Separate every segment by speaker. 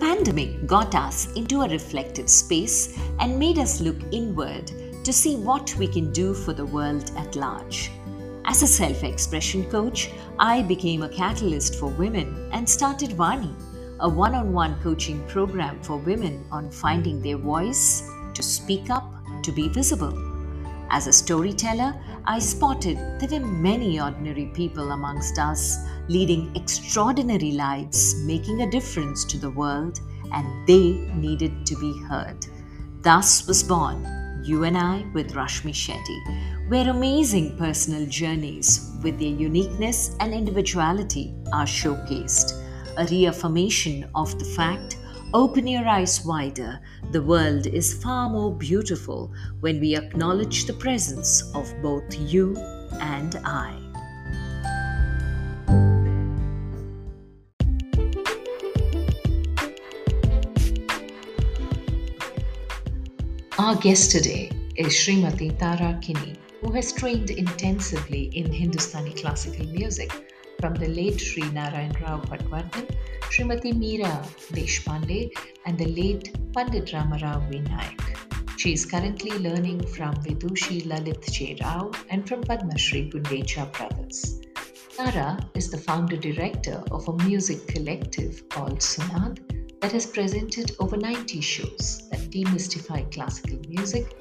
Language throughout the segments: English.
Speaker 1: pandemic got us into a reflective space and made us look inward to see what we can do for the world at large. As a self expression coach, I became a catalyst for women and started Vani, a one on one coaching program for women on finding their voice, to speak up, to be visible. As a storyteller, I spotted there were many ordinary people amongst us leading extraordinary lives, making a difference to the world, and they needed to be heard. Thus was born You and I with Rashmi Shetty, where amazing personal journeys with their uniqueness and individuality are showcased, a reaffirmation of the fact Open your eyes wider. The world is far more beautiful when we acknowledge the presence of both you and I. Our guest today is Srimati Tara Kini, who has trained intensively in Hindustani classical music from the late Sri Narayan Rao Patwardhan Srimati Meera Deshpande, and the late Pandit Ramarao Vinayak. She is currently learning from Vidushi Lalit J. Rao and from Padma Shri Gundecha Brothers. Tara is the founder director of a music collective called Sunaad that has presented over 90 shows that demystify classical music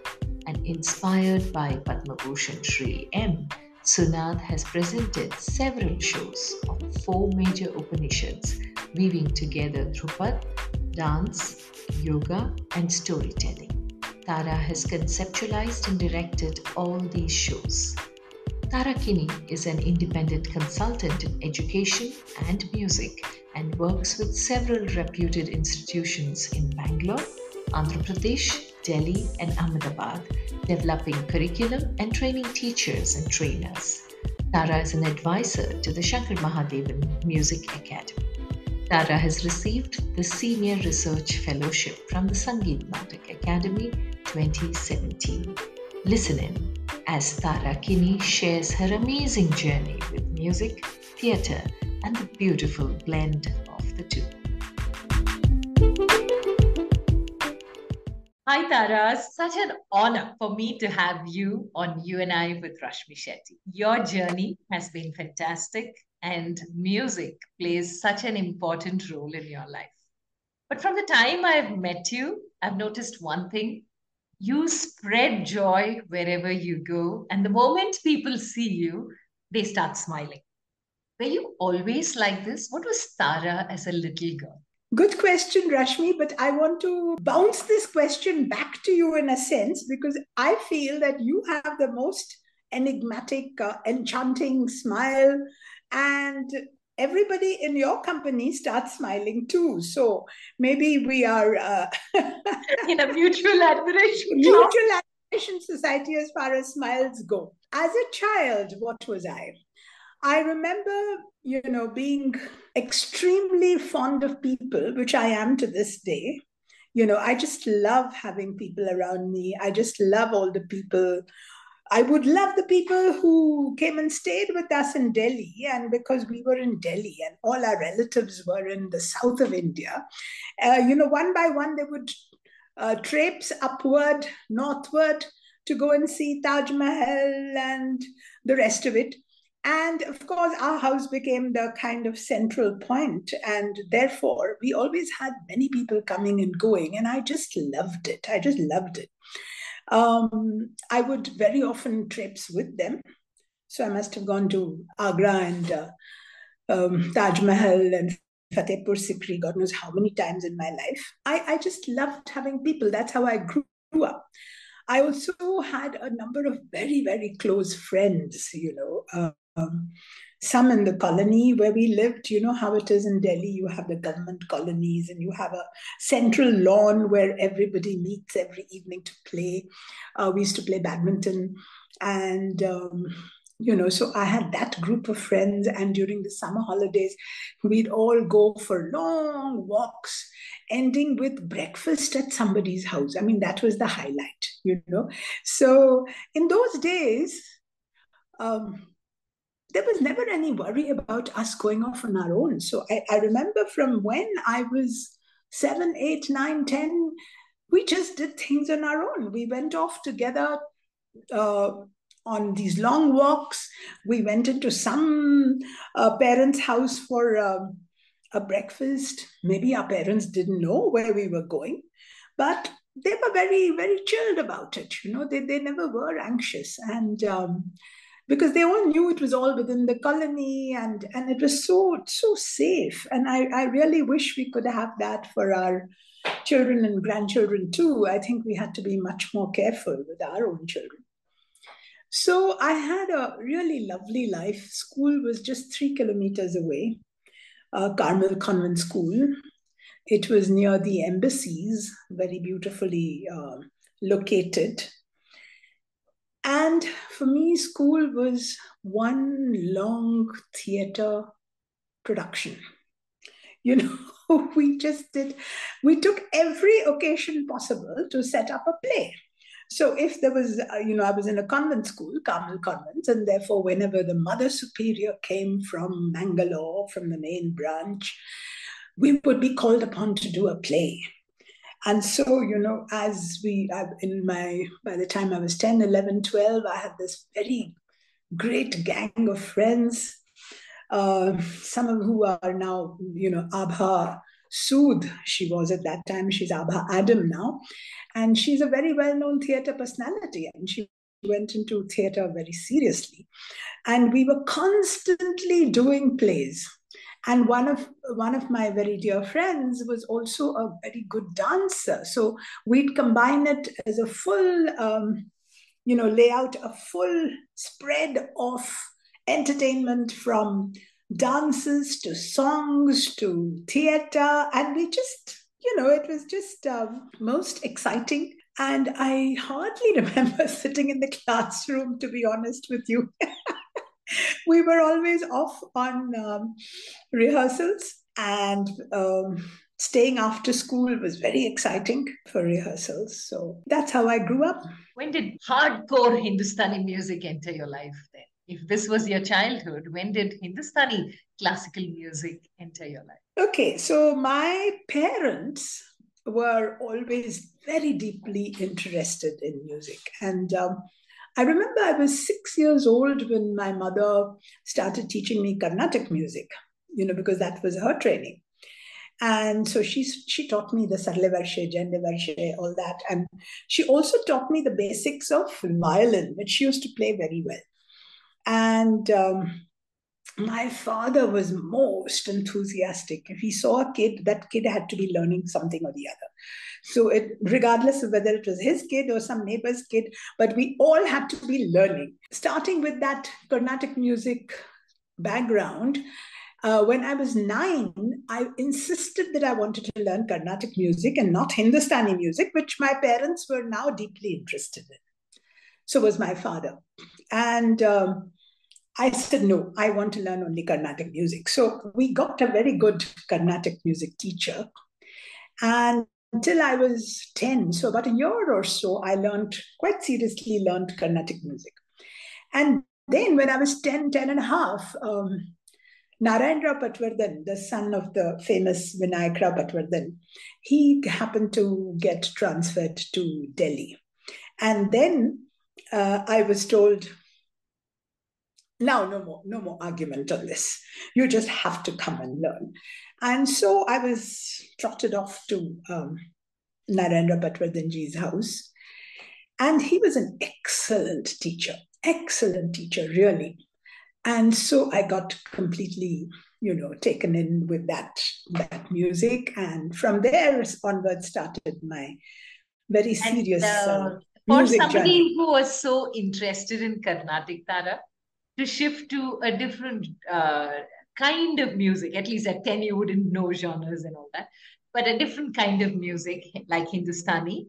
Speaker 1: and inspired by Padma Bhushan Sri M. Sunaad has presented several shows of four major Upanishads weaving together Dhrupad, dance, yoga, and storytelling. Tara has conceptualized and directed all these shows. Tara Kini is an independent consultant in education and music and works with several reputed institutions in Bangalore, Andhra Pradesh, Delhi, and Ahmedabad, developing curriculum and training teachers and trainers. Tara is an advisor to the Shankar Mahadevan Music Academy. Tara has received the Senior Research Fellowship from the Sangeet Natak Akademi 2017. Listen in as Tara Kini shares her amazing journey with music, theatre, and the beautiful blend of the two. Hi Tara, such an honor for me to have you on You and I with Rashmi Shetty. Your journey has been fantastic and music plays such an important role in your life. But from the time I've met you, I've noticed one thing. You spread joy wherever you go. And the moment people see you, they start smiling. Were you always like this? What was Tara as a little girl?
Speaker 2: Good question, Rashmi, but I want to bounce this question back to you in a sense because I feel that you have the most enigmatic, uh, enchanting smile and everybody in your company starts smiling too. So maybe we are uh,
Speaker 1: in a mutual admiration.
Speaker 2: Mutual admiration society as far as smiles go. As a child, what was I? I remember, you know, being extremely fond of people, which I am to this day. You know, I just love having people around me. I just love all the people I would love the people who came and stayed with us in Delhi. And because we were in Delhi and all our relatives were in the south of India, uh, you know, one by one, they would uh, traipse upward, northward to go and see Taj Mahal and the rest of it. And of course, our house became the kind of central point, and therefore, we always had many people coming and going, and I just loved it. I just loved it. Um, I would very often trips with them. So I must have gone to Agra and uh, um, Taj Mahal and Fatehpur Sikri, God knows how many times in my life. I, I just loved having people. That's how I grew up. I also had a number of very, very close friends, you know. Um, some in the colony where we lived. You know how it is in Delhi. You have the government colonies and you have a central lawn where everybody meets every evening to play. Uh, we used to play badminton. And, um, you know, so I had that group of friends. And during the summer holidays, we'd all go for long walks ending with breakfast at somebody's house. I mean, that was the highlight, you know. So in those days, um, there was never any worry about us going off on our own. So I, I remember from when I was seven, eight, nine, ten, we just did things on our own. We went off together uh, on these long walks. We went into some uh, parents' house for um, a breakfast. Maybe our parents didn't know where we were going, but they were very, very chilled about it. You know, they, they never were anxious. And um, because they all knew it was all within the colony and, and it was so, so safe. And I, I really wish we could have that for our children and grandchildren too. I think we had to be much more careful with our own children. So I had a really lovely life. School was just three kilometers away, uh, Carmel Convent School. It was near the embassies, very beautifully uh, located. And for me, school was one long theater production. You know, we just did, we took every occasion possible to set up a play. So if there was, uh, you know, I was in a convent school, Carmel Convent, and therefore whenever the Mother Superior came from Mangalore, from the main branch, we would be called upon to do a play. And so, you know, as we, in my, by the time I was 10, 11, 12, I had this very great gang of friends, uh, some of who are now, you know, Abha Sood, she was at that time, she's Abha Adam now. And she's a very well known theater personality. And she went into theater very seriously. And we were constantly doing plays and one of one of my very dear friends was also a very good dancer. So we'd combine it as a full um, you know lay out a full spread of entertainment from dances to songs to theater. And we just you know it was just um, most exciting. And i hardly remember sitting in the classroom to be honest with you we were always off on um, rehearsals and um, staying after school was very exciting for rehearsals. So that's how I grew up.
Speaker 1: When did hardcore Hindustani music enter your life then? If this was your childhood, when did Hindustani classical music enter your life?
Speaker 2: Okay, so my parents were always very deeply interested in music. And um, I remember I was six years old when my mother started teaching me Carnatic music, you know, because that was her training. And so she, she taught me the Sarle Varshe, Jende all that. And she also taught me the basics of violin, which she used to play very well. And um, my father was most enthusiastic. If he saw a kid, that kid had to be learning something or the other. So it, regardless of whether it was his kid or some neighbor's kid, but we all had to be learning. Starting with that Carnatic music background, uh, when I was nine, I insisted that I wanted to learn Carnatic music and not Hindustani music, which my parents were now deeply interested in. So was my father. And um, I said, no, I want to learn only Carnatic music. So we got a very good Carnatic music teacher. And until I was 10, so about a year or so, I learned, quite seriously learned Carnatic music. And then when I was 10, 10 and a half, um, Narayana Patwardhan, the son of the famous Vinayak Rao Patwardhan, he happened to get transferred to Delhi. And then uh, I was told, now no more, no more argument on this. You just have to come and learn. And so I was trotted off to um, Narendra Patwardhanji's house. And he was an excellent teacher, excellent teacher, really. And so I got completely, you know, taken in with that, that music. And from there onward started my very serious and, uh, uh,
Speaker 1: For somebody journey. who was so interested in Carnatic Tara, to shift to a different uh, kind of music. At least at 10, you wouldn't know genres and all that, but a different kind of music like Hindustani.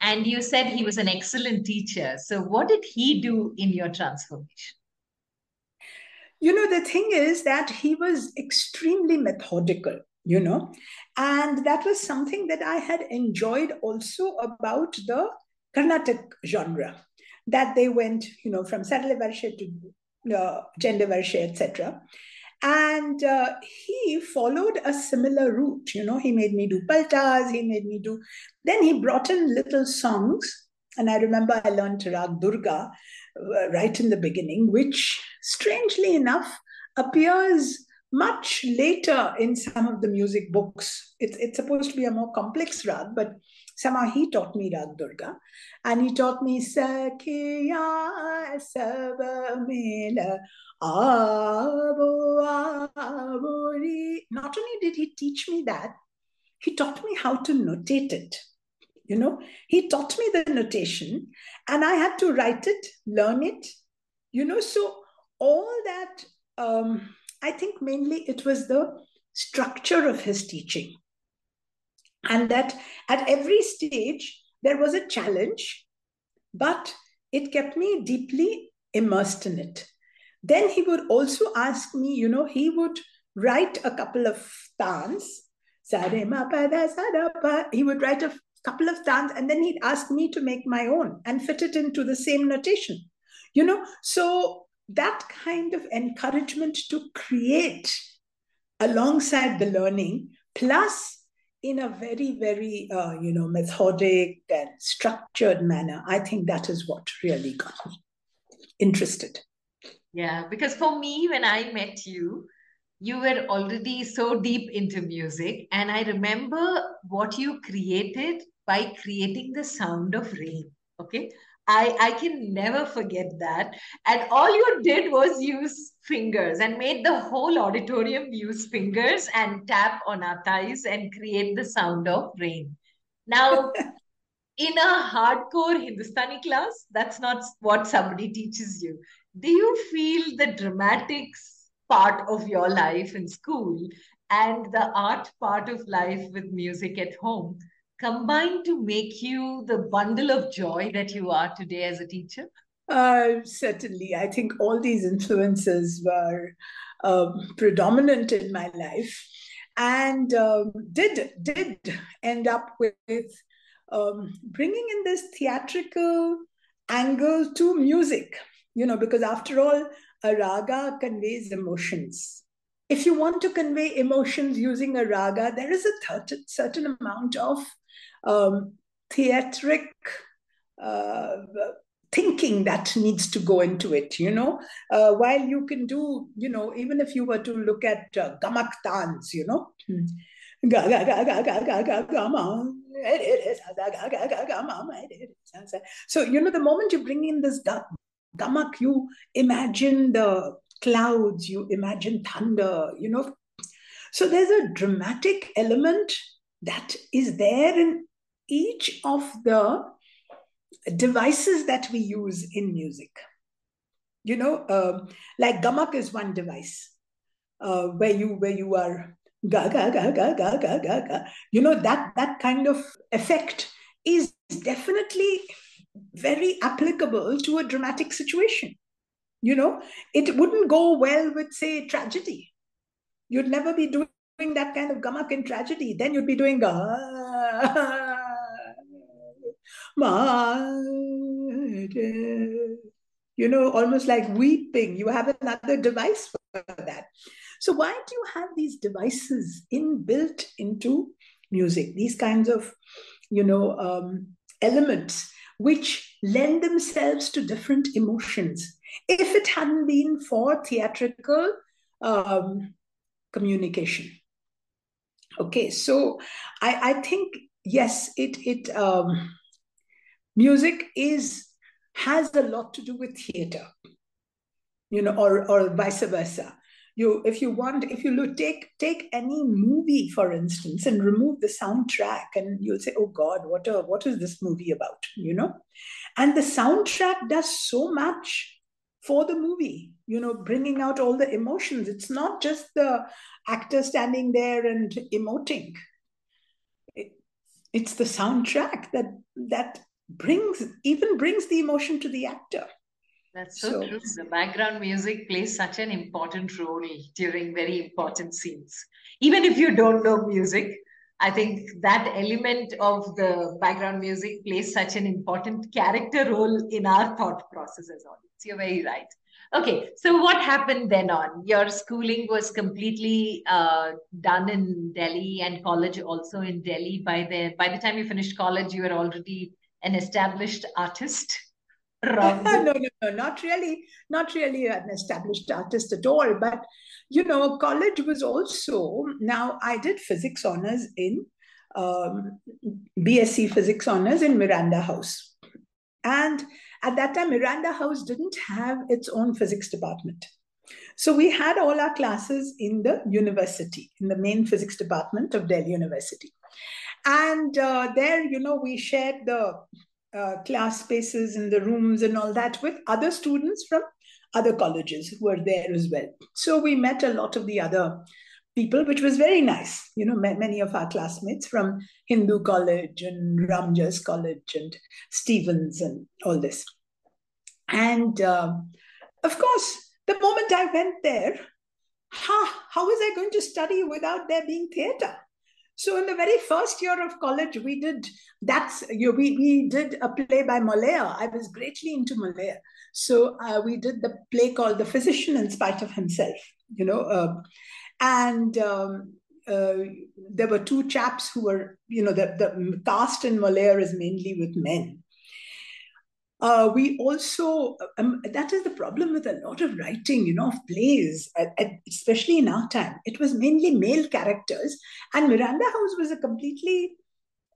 Speaker 1: And you said he was an excellent teacher. So, what did he do in your transformation?
Speaker 2: You know, the thing is that he was extremely methodical, you know, and that was something that I had enjoyed also about the Carnatic genre that they went, you know, from Sarle Varshe to uh, Jende Varshe, etc. And uh, he followed a similar route. You know, he made me do paltas, he made me do. Then he brought in little songs. And I remember I learned Rag Durga uh, right in the beginning, which strangely enough appears much later in some of the music books. It's, it's supposed to be a more complex rag, but somehow he taught me Rag Durga. And he taught me Sakhiya Sabamela not only did he teach me that, he taught me how to notate it. You know, he taught me the notation and I had to write it, learn it, you know. So, all that, um, I think mainly it was the structure of his teaching. And that at every stage, there was a challenge, but it kept me deeply immersed in it. Then he would also ask me, you know, he would write a couple of tans. He would write a couple of tans and then he'd ask me to make my own and fit it into the same notation. You know, so that kind of encouragement to create alongside the learning, plus in a very, very, uh, you know, methodic and structured manner, I think that is what really got me interested.
Speaker 1: Yeah, because for me, when I met you, you were already so deep into music. And I remember what you created by creating the sound of rain. Okay. I, I can never forget that. And all you did was use fingers and made the whole auditorium use fingers and tap on our thighs and create the sound of rain. Now, in a hardcore Hindustani class, that's not what somebody teaches you do you feel the dramatics part of your life in school and the art part of life with music at home combine to make you the bundle of joy that you are today as a teacher?
Speaker 2: Uh, certainly. I think all these influences were um, predominant in my life and um, did did end up with um, bringing in this theatrical angle to music you know, because after all, a raga conveys emotions. If you want to convey emotions using a raga, there is a certain amount of um, theatric uh, thinking that needs to go into it, you know. Uh, while you can do, you know, even if you were to look at uh, gamak tans, you know, so you know the moment you bring in this gamak, you imagine the clouds, you imagine thunder, you know. So there's a dramatic element that is there in each of the devices that we use in music. You know, uh, like gamak is one device uh, where you where you are ga ga ga ga ga ga ga ga. You know that that kind of effect is definitely very applicable to a dramatic situation. You know, it wouldn't go well with, say, tragedy. You'd never be doing that kind of gamak in tragedy. Then you'd be doing, ah, you know, almost like weeping. You have another device for that. So, why do you have these devices inbuilt into music? These kinds of, you know, um, elements which lend themselves to different emotions. If it hadn't been for theatrical um, communication. Okay, so I, I think yes, it it um, music is has a lot to do with theater, you know, or or vice versa. You if you want if you look take take any movie for instance and remove the soundtrack and you'll say oh god what a what is this movie about? You know? And the soundtrack does so much for the movie you know bringing out all the emotions it's not just the actor standing there and emoting it, it's the soundtrack that that brings even brings the emotion to the actor
Speaker 1: that's so, so, true. The background music plays such an important role during very important scenes. Even if you don't know music, I think that element of the background music plays such an important character role in our thought process as audience. You're very right. Okay, so what happened then on? Your schooling was completely uh, done in Delhi and college also in Delhi. By the by the time you finished college, you were already an established artist.
Speaker 2: no, no, no, not really, not really an established artist at all. But you know, college was also now I did physics honors in um, BSc physics honors in Miranda House, and at that time, Miranda House didn't have its own physics department. So we had all our classes in the university, in the main physics department of Delhi University. And uh, there, you know, we shared the uh, class spaces and the rooms and all that with other students from other colleges who were there as well. So we met a lot of the other people, which was very nice. You know, many of our classmates from Hindu College and Ramjas College and Stephen's and all this. And uh, of course, the moment I went there, ha, how was I going to study without there being theatre? So in the very first year of college, we did that's you know, we we did a play by Molière. I was greatly into Molière, so uh, we did the play called The Physician in Spite of Himself. You know, uh, and um, uh, there were two chaps who were, you know, the, the cast in Moliere is mainly with men. Uh, we also, um, that is the problem with a lot of writing, you know, of plays, especially in our time. It was mainly male characters, and Miranda House was a completely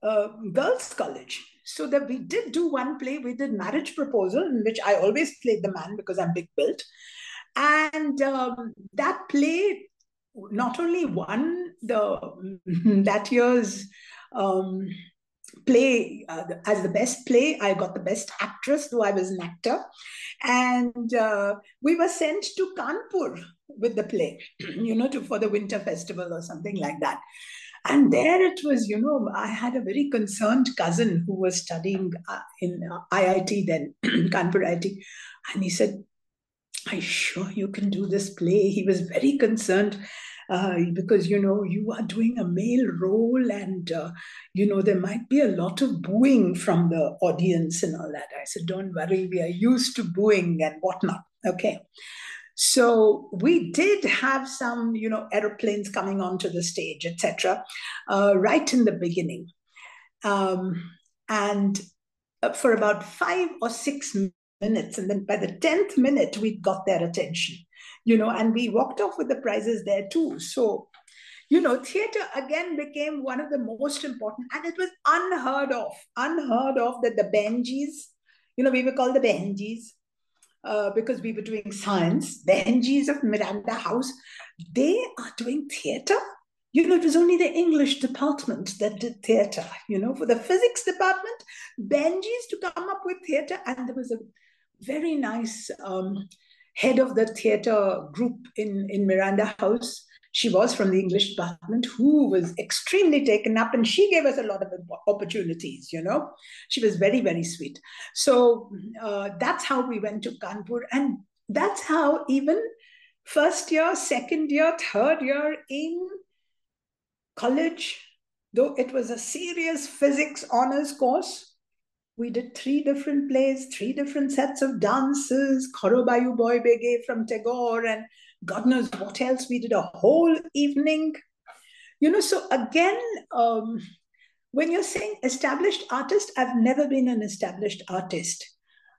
Speaker 2: uh, girls' college. So that we did do one play, we did Marriage Proposal, in which I always played the man because I'm big built. And um, that play not only won the that year's um, play uh, as the best play. I got the best actress, though I was an actor. And uh, we were sent to Kanpur with the play, you know, to, for the winter festival or something like that. And there it was, you know, I had a very concerned cousin who was studying uh, in uh, IIT then, Kanpur IIT. And he said, Are sure you can do this play? He was very concerned uh, because you know you are doing a male role and uh, you know there might be a lot of booing from the audience and all that i said don't worry we are used to booing and whatnot okay so we did have some you know aeroplanes coming onto the stage etc uh, right in the beginning um, and uh, for about five or six minutes and then by the 10th minute we got their attention you know, and we walked off with the prizes there too. So, you know, theater again became one of the most important, and it was unheard of, unheard of that the Benjis, you know, we were called the Benjis uh, because we were doing science. Benjis of Miranda House, they are doing theater. You know, it was only the English department that did theater. You know, for the physics department, Benjis to come up with theater, and there was a very nice um, head of the theater group in, in Miranda House. She was from the English department who was extremely taken up and she gave us a lot of opportunities, you know. She was very, very sweet. So uh, that's how we went to Kanpur. And that's how even first year, second year, third year in college, though it was a serious physics honors course, we did three different plays, three different sets of dances, Korobayu Boy Bege from Tagore, and God knows what else. We did a whole evening. You know, so again, um, when you're saying established artist, I've never been an established artist.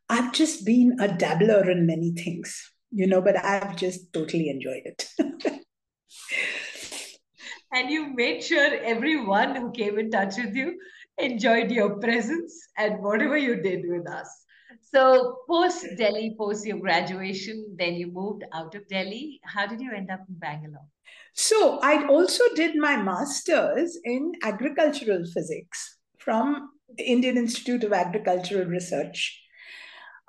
Speaker 2: I've just been a dabbler in many things, you know, but I've just totally enjoyed it.
Speaker 1: and you made sure everyone who came in touch with you enjoyed your presence and whatever you did with us. So, post Delhi, post your graduation, then you moved out of Delhi. How did you end up in Bangalore?
Speaker 2: So, I also did my master's in agricultural physics from the Indian Institute of Agricultural Research,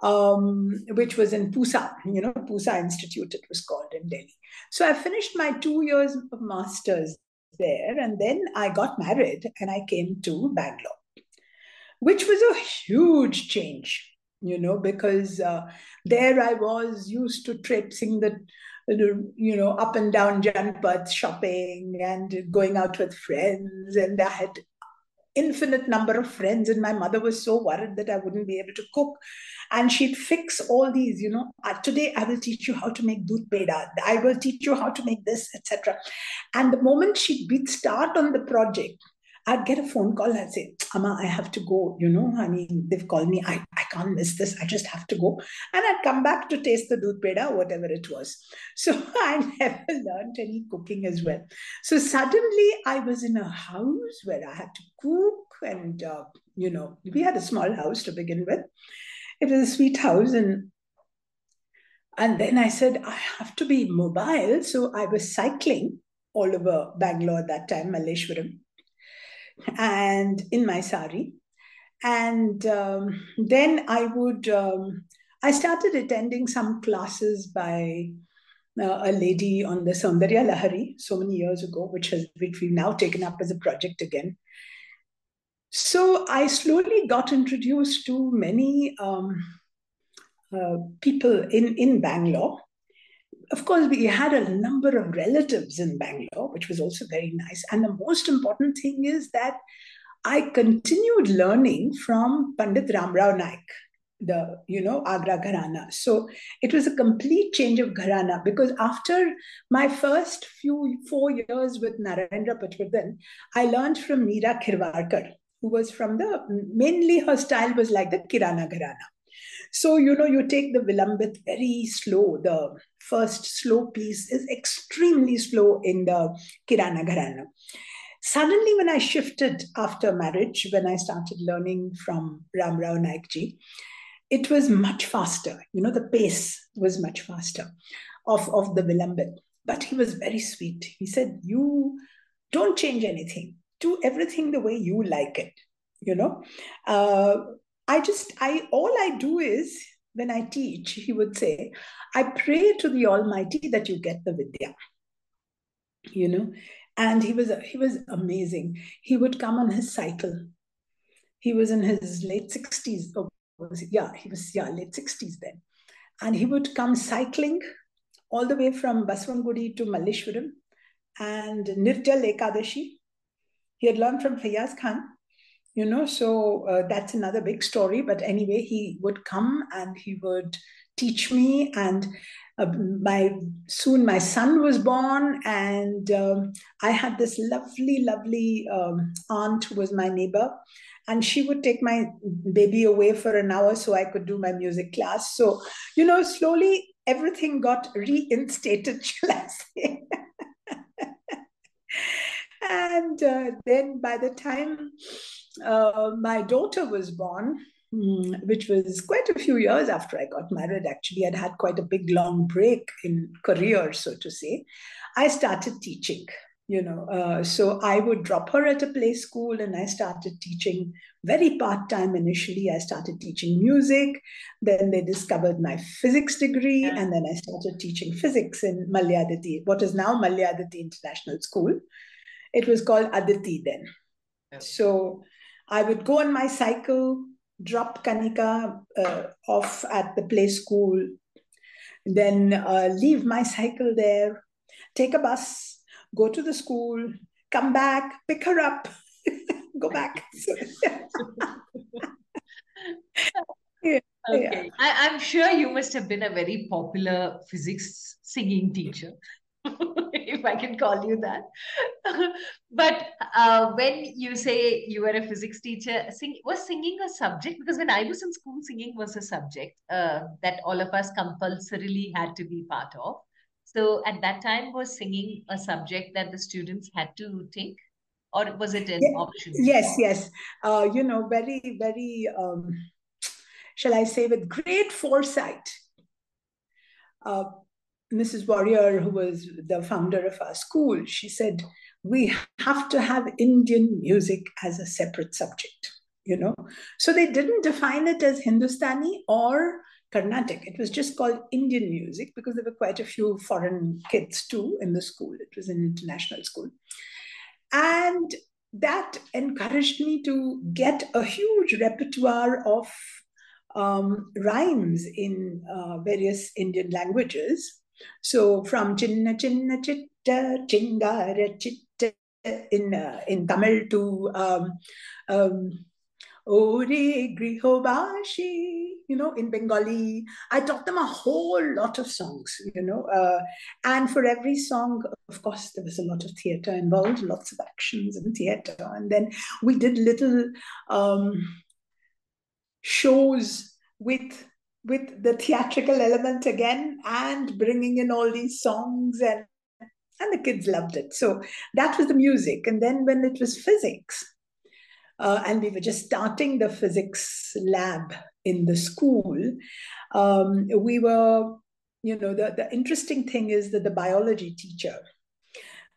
Speaker 2: um, which was in Pusa, you know, Pusa Institute, it was called in Delhi. So, I finished my two years of master's there. And then I got married and I came to Bangalore, which was a huge change, you know, because uh, there I was used to traipsing the you know, up and down Janpath shopping and going out with friends. And I had infinite number of friends and my mother was so worried that i wouldn't be able to cook. And she'd fix all these you know uh, today i will teach you how to make doodh peda. I will teach you how to make this etc and the moment she'd start on the project I'd get a phone call. I'd say, Amma, I have to go. You know, I mean, they've called me. I, I can't miss this. I just have to go. And I'd come back to taste the doodh peda, whatever it was. So I never learned any cooking as well. So suddenly I was in a house where I had to cook. And, uh, you know, we had a small house to begin with. It was a sweet house. And and then I said, I have to be mobile. So I was cycling all over Bangalore at that time, Malleshwaram and in my sari. And um, then I would, um, I started attending some classes by uh, a lady on the Saundarya Lahari so many years ago, which has which we've now taken up as a project again. So I slowly got introduced to many um, uh, people in in Bangalore, of course, we had a number of relatives in Bangalore, which was also very nice. And the most important thing is that I continued learning from Pandit Ramrao Naik, the you know Agra Gharana. So it was a complete change of Gharana because after my first few four years with Narendra Patwardhan, I learned from Meera Khirwadkar, who was from the mainly her style was like the Kirana Gharana. So, you know, you take the Vilambit very slow. The first slow piece is extremely slow in the Kirana Gharana. Suddenly, when I shifted after marriage, when I started learning from Ram Rao Naikji, it was much faster. You know, the pace was much faster of, of the Vilambit. But he was very sweet. He said, You don't change anything, do everything the way you like it. You know, uh, I just, I, all I do is when I teach, he would say, I pray to the Almighty that you get the Vidya. You know, and he was he was amazing. He would come on his cycle. He was in his late sixties. Oh, yeah, he was yeah late sixties then, and he would come cycling all the way from Basavanagudi to Malleshwaram and Nirjal Ekadashi. He had learned from Fayaz Khan, you know so uh, that's another big story but anyway he would come and he would teach me and uh, my soon my son was born and um, i had this lovely lovely um, aunt who was my neighbor and she would take my baby away for an hour so i could do my music class. So you know slowly everything got reinstated shall i say. And uh, then by the time uh, my daughter was born, mm, which was quite a few years after I got married, actually. I'd had quite a big long break in career, so to say. I started teaching, you know. Uh, so I would drop her at a play school and I started teaching very part time initially. I started teaching music. Then they discovered my physics degree. And then I started teaching physics in Mallya Aditi, what is now Mallya Aditi International School. It was called Aditi then. So I would go on my cycle, drop Kanika uh, off at the play school, then uh, leave my cycle there, take a bus, go to the school, come back, pick her up, go back.
Speaker 1: okay. Yeah. I, I'm sure you must have been a very popular physics singing teacher. if I can call you that. but uh, when you say you were a physics teacher, sing, was singing a subject? Because when I was in school, singing was a subject uh, that all of us compulsorily had to be part of. So at that time, was singing a subject that the students had to take? Or was it an option?
Speaker 2: Yes, yes. Uh, you know, very, very, um, shall I say, with great foresight. Mrs. Warrior, who was the founder of our school, she said, we have to have Indian music as a separate subject, you know. So they didn't define it as Hindustani or Carnatic. It was just called Indian music because there were quite a few foreign kids too in the school. It was an international school. And that encouraged me to get a huge repertoire of um, rhymes in uh, various Indian languages so from chinna chinna chitta chingara chitta in uh, in Tamil to um, um, Ore Grihobashi, you know, in Bengali. I taught them a whole lot of songs, you know. Uh, and for every song, of course, there was a lot of theater involved, lots of actions and theater. And then we did little um, shows with with the theatrical element again and bringing in all these songs and and the kids loved it so that was the music and then when it was physics uh, and we were just starting the physics lab in the school. Um, we were, you know, the, the interesting thing is that the biology teacher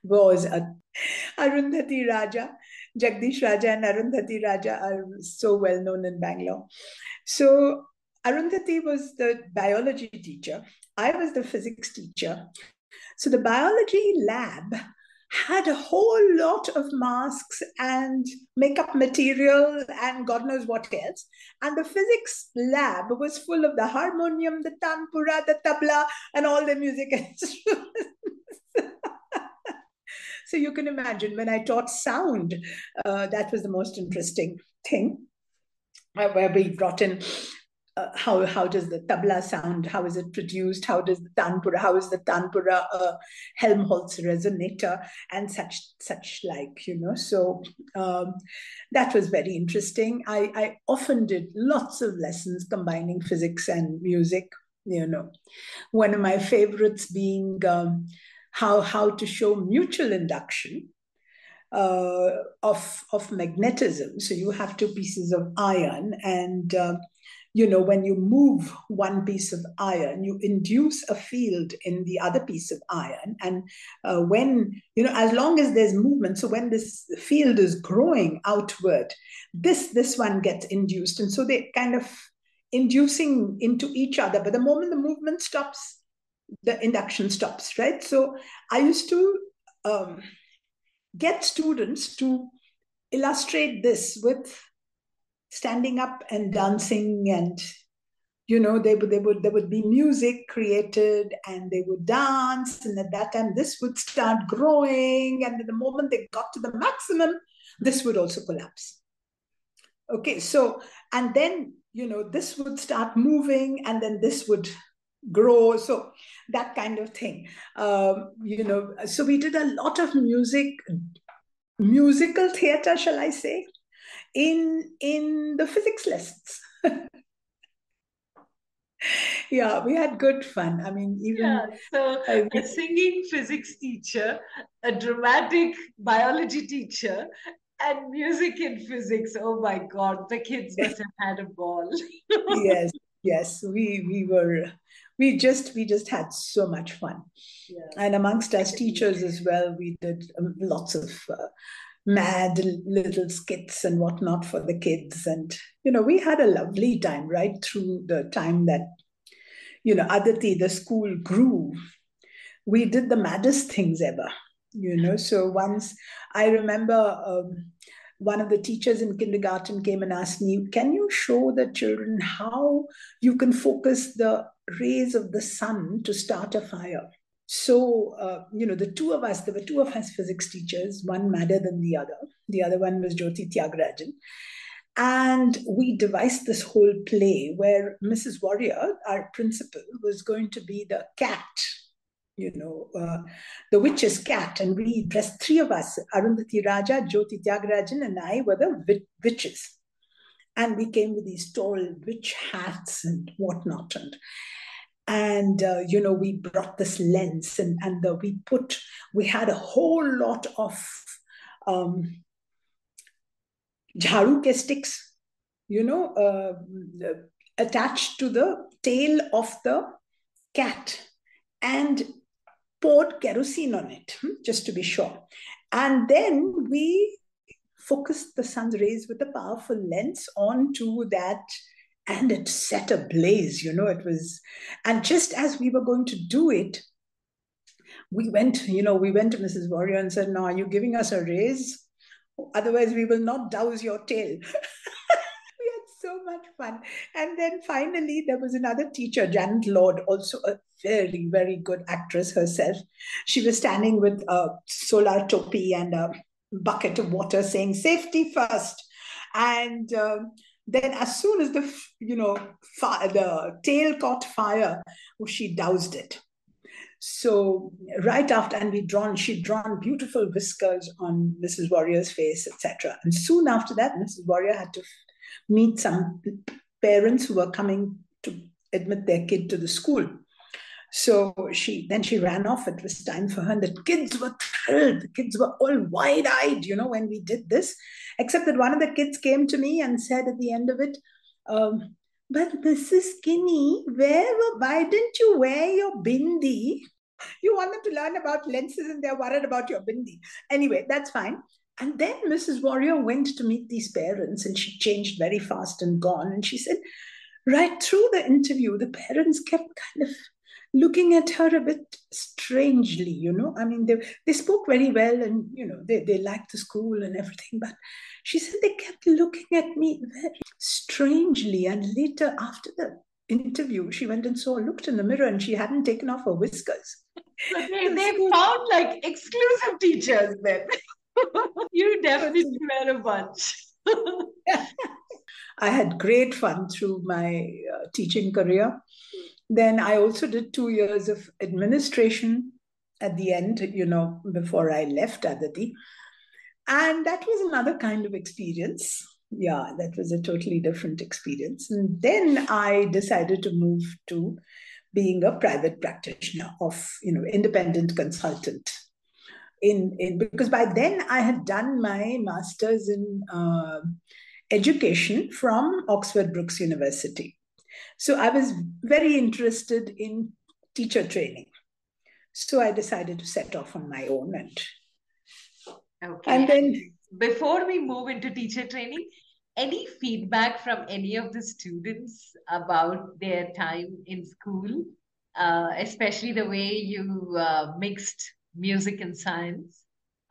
Speaker 2: was a, Arundhati Raja. Jagdish Raja and Arundhati Raja are so well known in Bangalore. So Arundhati was the biology teacher. I was the physics teacher. So the biology lab had a whole lot of masks and makeup material and God knows what else. And the physics lab was full of the harmonium, the tanpura, the tabla, and all the music instruments. so you can imagine when I taught sound, uh, that was the most interesting thing. Uh, where we brought in uh, how how does the tabla sound? How is it produced? How does the tanpura? How is the tanpura uh, Helmholtz resonator and such such like you know? So um, that was very interesting. I I often did lots of lessons combining physics and music. You know, one of my favorites being um, how how to show mutual induction. Uh, of of magnetism. So you have two pieces of iron, and uh, you know, when you move one piece of iron, you induce a field in the other piece of iron. And uh, when, you know, as long as there's movement, so when this field is growing outward, this, this one gets induced. And so they kind of inducing into each other. But the moment the movement stops, the induction stops, right? So I used to um, get students to illustrate this with standing up and dancing and you know they would they would there would be music created and they would dance. And at that time this would start growing. And the moment they got to the maximum this would also collapse. Okay so and then you know this would start moving and then this would grow. So that kind of thing. Um, you know so we did a lot of music musical theater shall i say in in the physics lessons. yeah, we had good fun. I mean, even
Speaker 1: yeah, so I a singing physics teacher, a dramatic biology teacher, and music in physics. Oh my God, the kids must have had a ball.
Speaker 2: yes, yes, we we were we just we just had so much fun, yeah. and amongst us teachers as well, we did um, lots of. Uh, mad little skits and whatnot for the kids. And, you know, we had a lovely time right through the time that, you know, Aditi, the school grew. We did the maddest things ever, you know. So once I remember um, one of the teachers in kindergarten came and asked me, Can you show the children how you can focus the rays of the sun to start a fire? So, uh, you know, the two of us, there were two of us physics teachers, one madder than the other. The other one was Jyoti Tyagarajan. And we devised this whole play where Mrs. Warrior, our principal, was going to be the cat, you know, uh, the witch's cat. And we dressed three of us, Arundhati Raja, Jyoti Tyagarajan, and I were the witches. And we came with these tall witch hats and whatnot. And and uh, you know we brought this lens and and the, we put we had a whole lot of um jharu sticks you know uh, attached to the tail of the cat and poured kerosene on it hmm, just to be sure. And then we focused the sun's rays with a powerful lens onto that and it set ablaze you know it was and just as we were going to do it we went you know we went to mrs warrior and said no are you giving us a raise? Otherwise we will not douse your tail. We had so much fun. And then finally there was another teacher janet lord also a very very good actress herself. She was standing with a solar topi and a bucket of water saying safety first. And uh, then as soon as the, you know, the tail caught fire, oh, she doused it. So right after, and we drawn, she'd drawn beautiful whiskers on Mrs. Warrior's face, etc. And soon after that, Mrs. Warrior had to meet some parents who were coming to admit their kid to the school. So she then she ran off. It was time for her, and the kids were thrilled. The kids were all wide-eyed, you know, when we did this. Except that one of the kids came to me and said at the end of it, um, "But Mrs. Kini, where why didn't you wear your bindi? You want them to learn about lenses, and they're worried about your bindi. Anyway, that's fine." And then Mrs. Warrior went to meet these parents, and she changed very fast and gone. And she said, right through the interview, the parents kept kind of looking at her a bit strangely, you know. I mean, they, they spoke very well and, you know, they, they liked the school and everything. But she said they kept looking at me very strangely. And later, after the interview, she went and saw, looked in the mirror and she hadn't taken off her whiskers.
Speaker 1: they, they found like exclusive teachers then. you definitely were a bunch.
Speaker 2: I had great fun through my uh, teaching career. Then I also did two years of administration at the end, you know, before I left Aditi. And that was another kind of experience. Yeah, that was a totally different experience. And then I decided to move to being a private practitioner of, you know, independent consultant. In, in because by then I had done my master's in uh, education from Oxford Brookes University. So I was very interested in teacher training. So I decided to set off on my own and
Speaker 1: okay. And then before we move into teacher training, any feedback from any of the students about their time in school, uh, especially the way you uh, mixed music and science?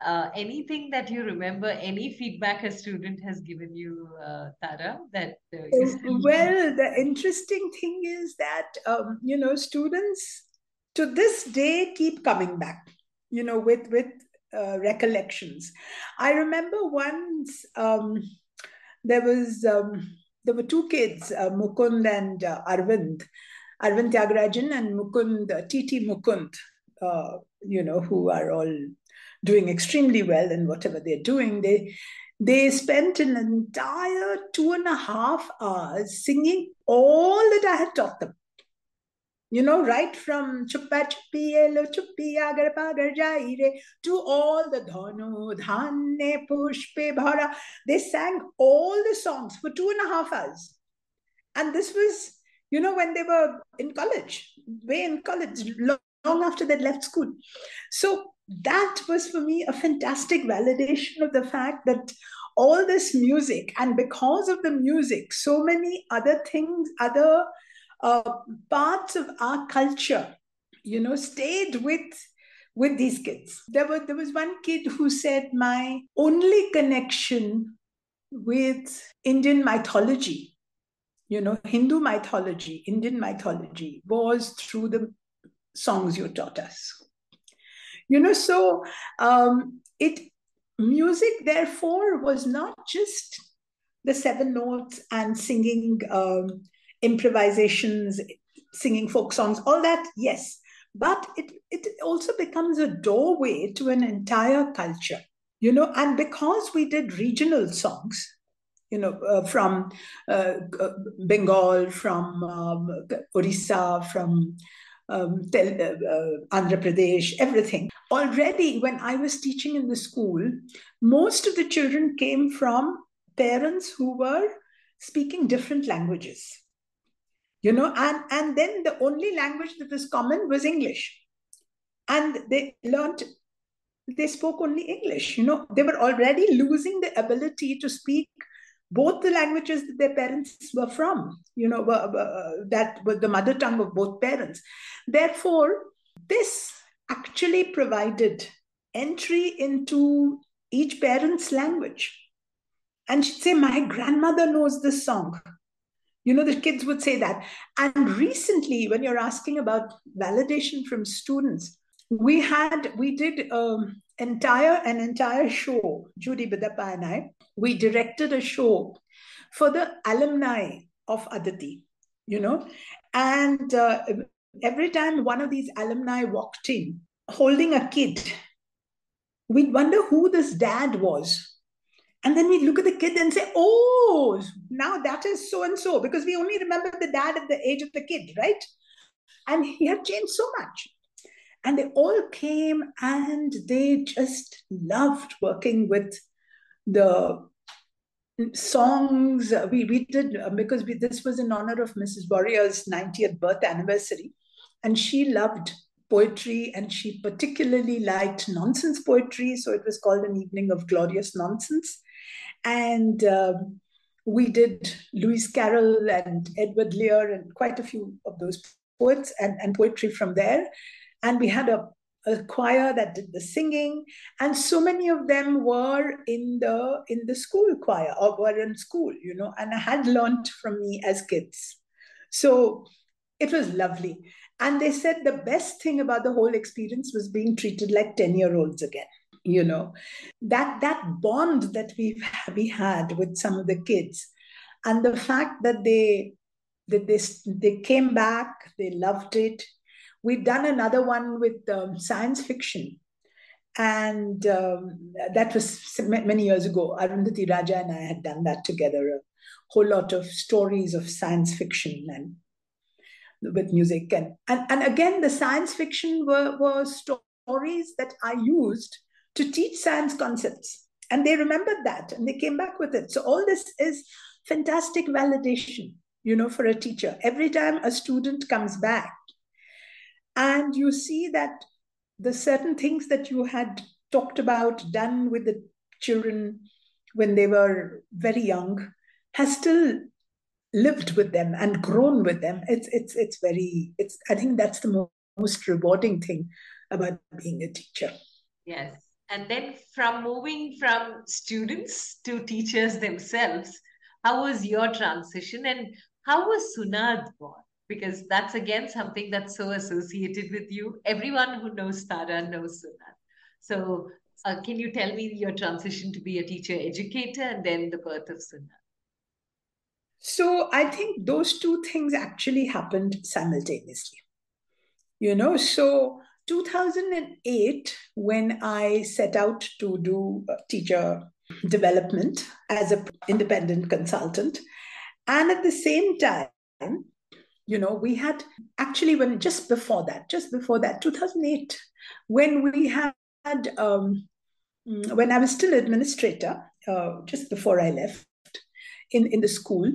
Speaker 1: Uh, anything that you remember, any feedback a student has given you, uh, Tara? That uh,
Speaker 2: well, the interesting thing is that um, you know students to this day keep coming back. You know, with with uh, recollections. I remember once um, there was um, there were two kids, uh, Mukund and uh, Arvind, Arvind Tyagarajan and Mukund, Titi Mukund. you know, who are all doing extremely well in whatever they're doing, they they spent an entire two and a half hours singing all that I had taught them. You know, right from chuppa chuppi elo chuppi agar pagar jaire to all the dhanu dhanne pushpe bhara. They sang all the songs for two and a half hours. And this was, you know, when they were in college, way in college, long after they left school. So that was for me a fantastic validation of the fact that all this music and because of the music so many other things other uh, parts of our culture you know stayed with with these kids. There were there was one kid who said my only connection with indian mythology you know hindu mythology indian mythology was through the songs you taught us you know so um, it music therefore was not just the seven notes and singing um, improvisations singing folk songs all that yes. But it it also becomes a doorway to an entire culture you know and because we did regional songs you know uh, from uh, bengal from um, orissa from um, uh, uh, Andhra Pradesh, everything. Already, when I was teaching in the school, most of the children came from parents who were speaking different languages. You know, and, and then the only language that was common was English. And they learned, they spoke only English. You know, they were already losing the ability to speak both the languages that their parents were from, you know, uh, that was the mother tongue of both parents. Therefore, this actually provided entry into each parent's language. And she'd say, My grandmother knows this song. You know, the kids would say that. And recently, when you're asking about validation from students, we had we did um, entire an entire show. Judy Bidappa and I we directed a show for the alumni of Aditi. You know, and uh, every time one of these alumni walked in holding a kid, we'd wonder who this dad was. And then we'd look at the kid and say, oh, now that is so and so, because we only remember the dad at the age of the kid, right? And he had changed so much. And they all came and they just loved working with the songs. We, we did, because we, this was in honor of Mrs. Warrior's 90th birth anniversary. And she loved poetry and she particularly liked nonsense poetry. So it was called an evening of glorious nonsense. And um, we did Lewis Carroll and Edward Lear and quite a few of those poets and, and poetry from there. And we had a, a choir that did the singing. And so many of them were in the in the school choir or were in school, you know, and had learned from me as kids. So it was lovely. And they said the best thing about the whole experience was being treated like 10 year olds again you know that that bond that we we had with some of the kids and the fact that they that they they came back they loved it we've done another one with um, science fiction and um, that was many years ago arundhati raja and i had done that together a whole lot of stories of science fiction and with music and and, and again the science fiction were, were stories that i used to teach science concepts. And they remembered that and they came back with it. So all this is fantastic validation, you know, for a teacher. Every time a student comes back and you see that the certain things that you had talked about, done with the children when they were very young, has still lived with them and grown with them. It's it's it's very it's I think that's the most rewarding thing about being a teacher.
Speaker 1: Yes and then from moving from students to teachers themselves how was your transition and how was sunaad born because that's again something that's so associated with you. Everyone who knows tara knows sunaad so uh, can you tell me your transition to be a teacher educator and then the birth of sunaad
Speaker 2: so i think those two things actually happened simultaneously. You know so 2008, when I set out to do teacher development as an independent consultant, and at the same time, you know, we had actually when just before that, just before that, 2008, when we had um, when I was still administrator, uh, just before I left in in the school,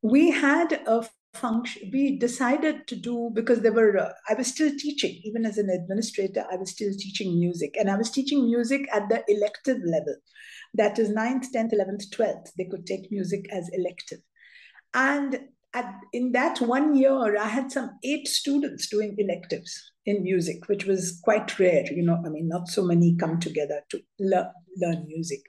Speaker 2: we had a function we decided to do because there were uh, i was still teaching even as an administrator i was still teaching music and i was teaching music at the elective level. That is 9th 10th 11th 12th they could take music as elective. And at, in that one year i had some eight students doing electives in music which was quite rare you know i mean not so many come together to learn, learn music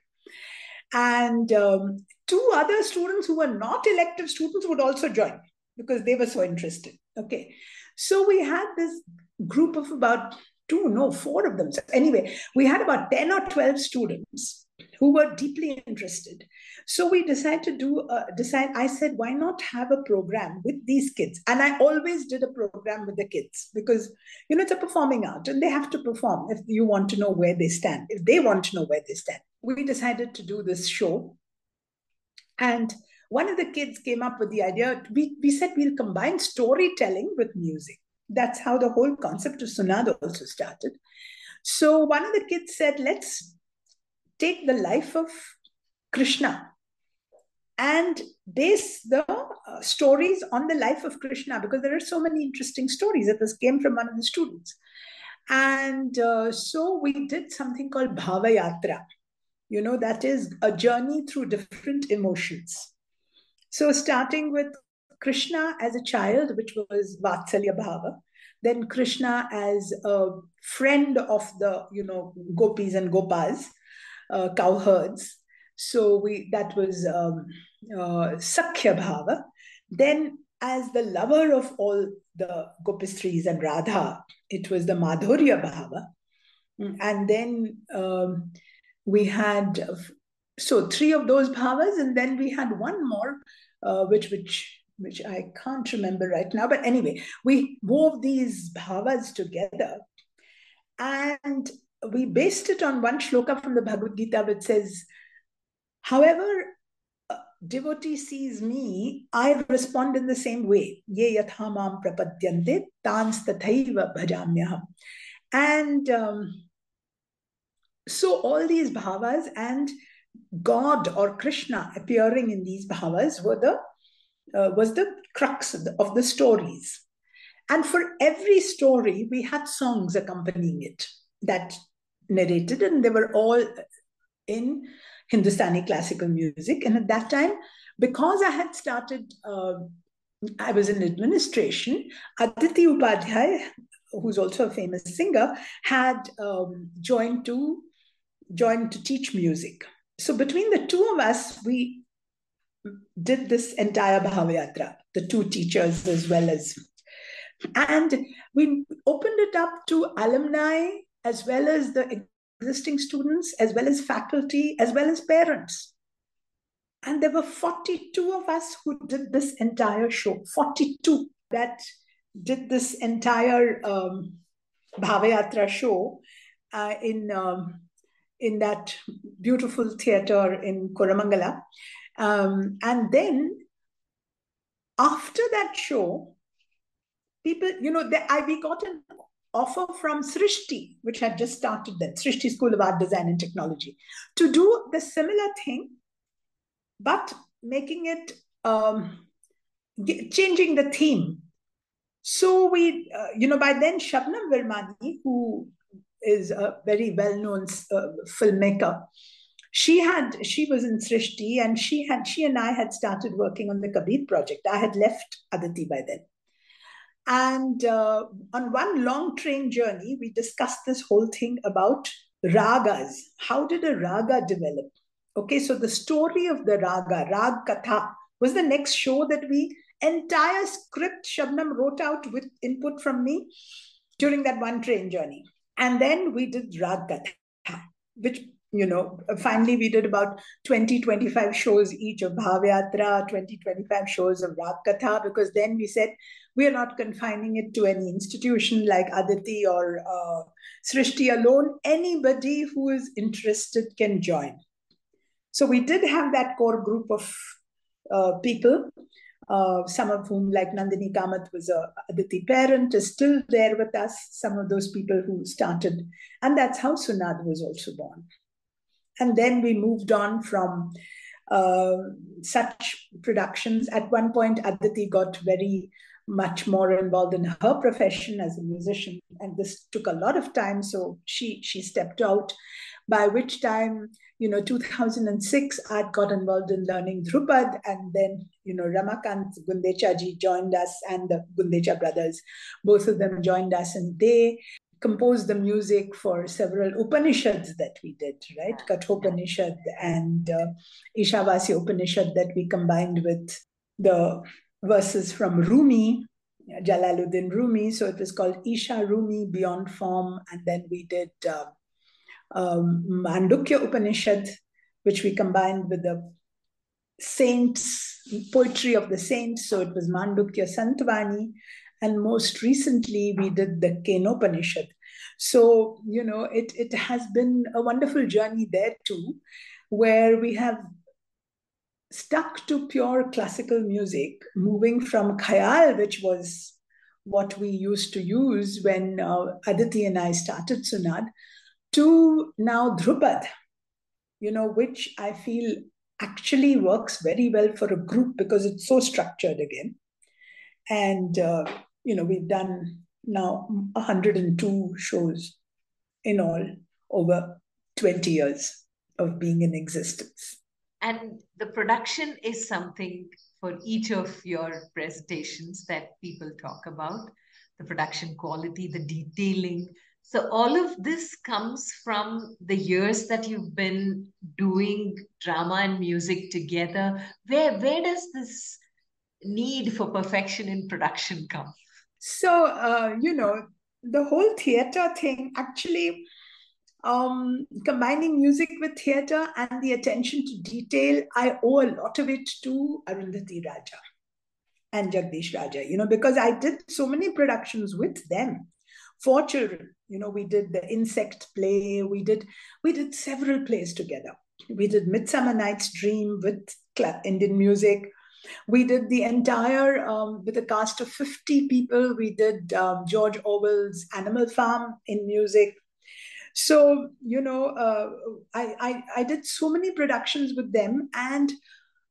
Speaker 2: and um, two other students who were not elective students would also join because they were so interested. Okay. So we had this group of about two, no, four of them. So anyway, we had about 10 or 12 students who were deeply interested. So we decided to do, uh, decide, I said, why not have a program with these kids? And I always did a program with the kids because, you know, it's a performing art and they have to perform if you want to know where they stand, if they want to know where they stand. We decided to do this show. And one of the kids came up with the idea we, we said we'll combine storytelling with music that's how the whole concept of sunaad also started so one of the kids said let's take the life of krishna and base the uh, stories on the life of krishna because there are so many interesting stories that this came from one of the students. And uh, so we did something called bhava yatra. You know that is a journey through different emotions. So, starting with Krishna as a child, which was Vatsalya Bhava, then Krishna as a friend of the, you know, gopis and gopas, uh, cowherds. So we that was um, uh, Bhava. Then as the lover of all the Gopistris and Radha, it was the Madhurya Bhava. And then um, we had, so three of those bhavas, and then we had one more, uh, which, which, which I can't remember right now. But anyway, we wove these bhavas together. And we based it on one shloka from the Bhagavad Gita, which says, however devotee sees me, I respond in the same way. Ye yathamam prapadyante tans tathaiva bhajamyaham. And um, so all these bhavas and God or Krishna appearing in these bhavas were the uh, was the crux of the, of the stories. And for every story, we had songs accompanying it that narrated, and they were all in Hindustani classical music. And at that time, because I had started, uh, I was in administration, Aditi Upadhyay, who's also a famous singer, had um, joined to joined to teach music. So between the two of us, we did this entire Bhavayatra, the two teachers as well as, and we opened it up to alumni as well as the existing students, as well as faculty, as well as parents. And there were 42 of us who did this entire show, 42 that did this entire um, Bhavayatra show uh, in, um, in that beautiful theater in Koramangala. Um, and then after that show, people, you know, they, I, we got an offer from Srishti, which had just started then, Srishti School of Art, Design and Technology, to do the similar thing, but making it, um, changing the theme. So we, uh, you know, by then Shabnam Virmani, who is a very well-known uh, filmmaker, she had she was in Srishti and she had she and I had started working on the Kabir project. I had left Aditi by then. And uh, on one long train journey, we discussed this whole thing about ragas. How did a raga develop? Okay, so the story of the raga, Rag Katha, was the next show that we entire script Shabnam wrote out with input from me during that one train journey. And then we did Rag Katha, which you know, finally we did about 20, 25 shows each of Bhavyatra, 20, 25 shows of Rag Katha, because then we said we are not confining it to any institution like Aditi or uh, Srishti alone. Anybody who is interested can join. So we did have that core group of uh, people, uh, some of whom, like Nandini Kamath, was a Aditi parent, is still there with us. Some of those people who started, and that's how Sunaad was also born. And then we moved on from uh, such productions. At one point, Aditi got very much more involved in her profession as a musician, and this took a lot of time. So she she stepped out. By which time, you know, 2006, I'd got involved in learning Dhrupad, and then you know Ramakant Gundecha ji joined us, and the Gundecha brothers, both of them joined us, and they composed the music for several Upanishads that we did, right? Kathopanishad and uh, Ishavasya Upanishad that we combined with the verses from Rumi, Jalaluddin Rumi. So it was called Isha Rumi Beyond Form. And then we did uh, um, Mandukya Upanishad, which we combined with the saints, poetry of the saints. So it was Mandukya Santvani. And most recently, we did the Kenopanishad. So, you know, it, it has been a wonderful journey there too, where we have stuck to pure classical music, moving from khayal, which was what we used to use when uh, Aditi and I started Sunaad, to now Dhrupad, you know, which I feel actually works very well for a group because it's so structured again. And uh, you know, we've done now 102 shows in all over 20 years of being in existence.
Speaker 1: And the production is something for each of your presentations that people talk about the production quality, the detailing. So, all of this comes from the years that you've been doing drama and music together. Where, where does this need for perfection in production come?
Speaker 2: So, uh, you know, the whole theater thing actually um, combining music with theater and the attention to detail, I owe a lot of it to Arundhati Raja and Jagdish Raja, you know, because I did so many productions with them for children. You know, we did the insect play, we did we did several plays together. We did Midsummer Night's Dream with Indian music. We did the entire, um, with a cast of 50 people, we did um, George Orwell's Animal Farm in music. So, you know, uh, I, I, I, did so many productions with them. And,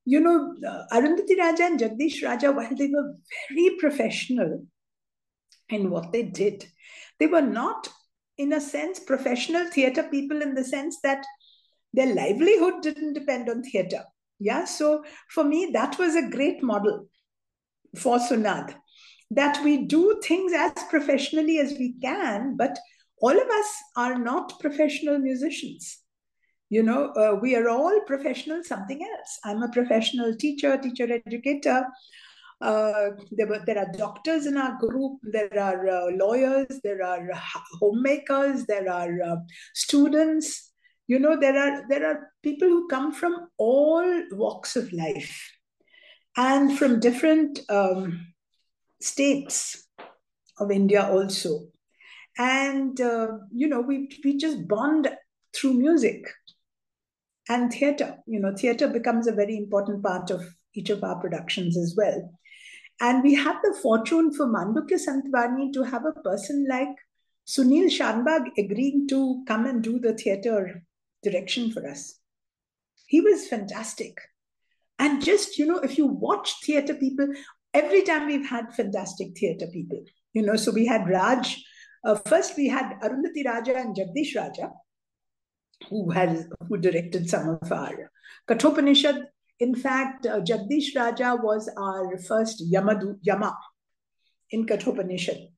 Speaker 2: you know, uh, Arundhati Raja and Jagdish Raja, while they were very professional in what they did, they were not, in a sense, professional theater people in the sense that their livelihood didn't depend on theater. Yeah. So for me, that was a great model for Sunaad that we do things as professionally as we can, but all of us are not professional musicians. You know, uh, we are all professional something else. I'm a professional teacher, teacher educator. Uh, there, were, there are doctors in our group, there are uh, lawyers, there are homemakers, there are uh, students. You know, there are there are people who come from all walks of life and from different um, states of India also. And uh, you know we we just bond through music and theater. You know theater becomes a very important part of each of our productions as well. And we had the fortune for Mandukya Santvani to have a person like Sunil Shanbag agreeing to come and do the theater direction for us. He was fantastic. And just, you know, if you watch theater people, every time we've had fantastic theater people, you know, so we had Raj uh, first, we had Arundhati Raja and Jagdish Raja, who has who directed some of our Kathopanishad. In fact, uh, Jagdish Raja was our first Yamadu, Yama in Kathopanishad.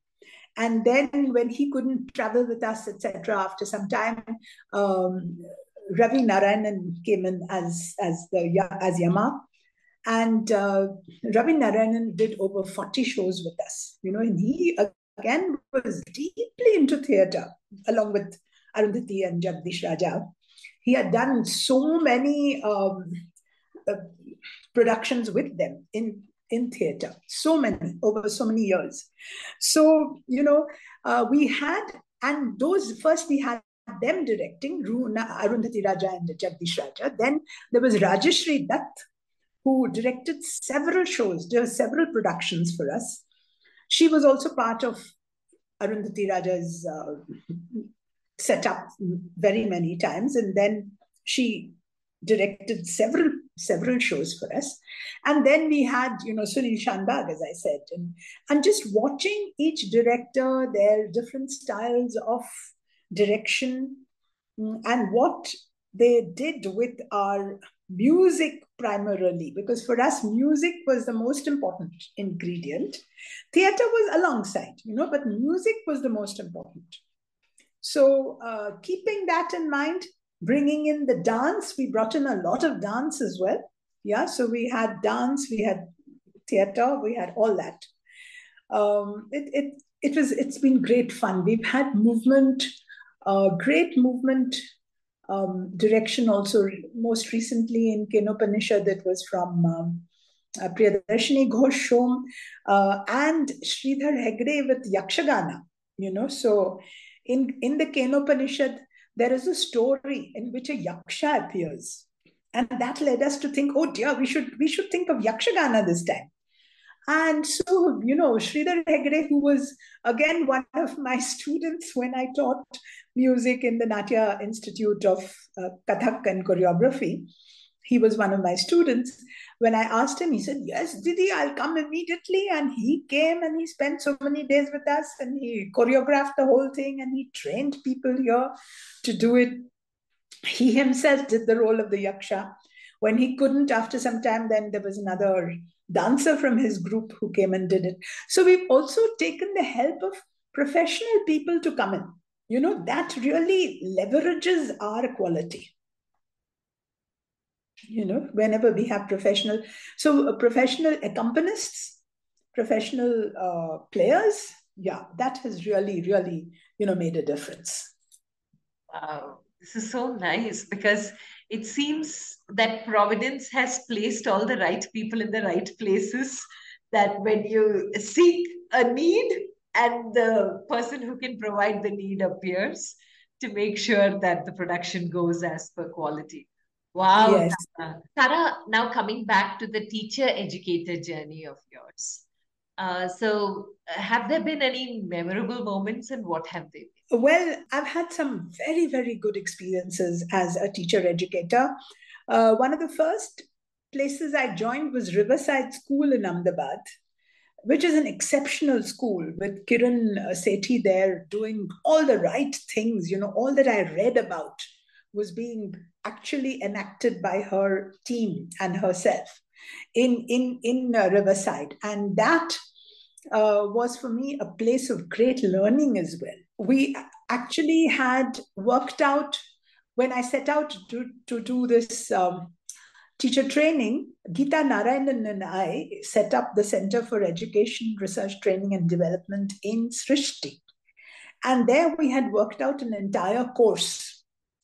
Speaker 2: And then when he couldn't travel with us, etc., after some time, um, Ravi Narayanan came in as as the as Yama, and uh, Ravi Narayanan did over forty shows with us. You know, and he again was deeply into theatre along with Arundhati and Jagdish Raja. He had done so many um, uh, productions with them in in theatre, so many over so many years. So you know, uh, we had and those first we had them directing Runa, Arundhati Raja and Jagdish Raja. Then there was Rajeshri Dutt, who directed several shows, there were several productions for us. She was also part of Arundhati Raja's uh, setup very many times, and then she directed several several shows for us. And then we had, you know, Sunil Shanbag, as I said, and, and just watching each director, their different styles of direction, mm, and what they did with our music primarily. Because for us music was the most important ingredient. Theater was alongside you know but music was the most important. So uh, keeping that in mind bringing in the dance. We brought in a lot of dance as well. Yeah so we had dance we had theater we had all that. Um, it, it, it was it's been great fun. We've had movement uh, great movement um, direction also. Most recently in Kenopanishad that was from um, uh, Priyadarshini Ghosh Shom uh, and Sridhar Hegde with Yakshagana, you know. So in, in the Kenopanishad, there is a story in which a Yaksha appears. And that led us to think, oh dear, we should we should think of Yakshagana this time. And so, you know, Sridhar Hegde, who was again one of my students when I taught music in the Natya Institute of uh, Kathak and Choreography, he was one of my students. When I asked him, he said, Yes, Didi, I'll come immediately. And he came and he spent so many days with us and he choreographed the whole thing and he trained people here to do it. He himself did the role of the Yaksha. When he couldn't, after some time, then there was another dancer from his group who came and did it. So we've also taken the help of professional people to come in. You know, that really leverages our quality. You know whenever we have professional so uh, professional accompanists professional uh, players yeah that has really really you know made a difference.
Speaker 1: Wow. This is so nice because it seems that providence has placed all the right people in the right places that when you seek a need and the person who can provide the need appears to make sure that the production goes as per quality Wow,
Speaker 2: yes
Speaker 1: Tara. Tara, now coming back to the teacher educator journey of yours. Uh, so, have there been any memorable moments and what have they
Speaker 2: been? Well, I've had some very, very good experiences as a teacher educator. Uh, one of the first places I joined was Riverside School in Ahmedabad, which is an exceptional school with Kiran uh, Sethi there doing all the right things, you know, all that I read about was being actually enacted by her team and herself in in in uh, Riverside, and that uh, was for me a place of great learning as well. We actually had worked out when I set out to to do this. Um, teacher training, Gita Narayanan and I set up the Center for Education, Research, Training and Development in Srishti. And there we had worked out an entire course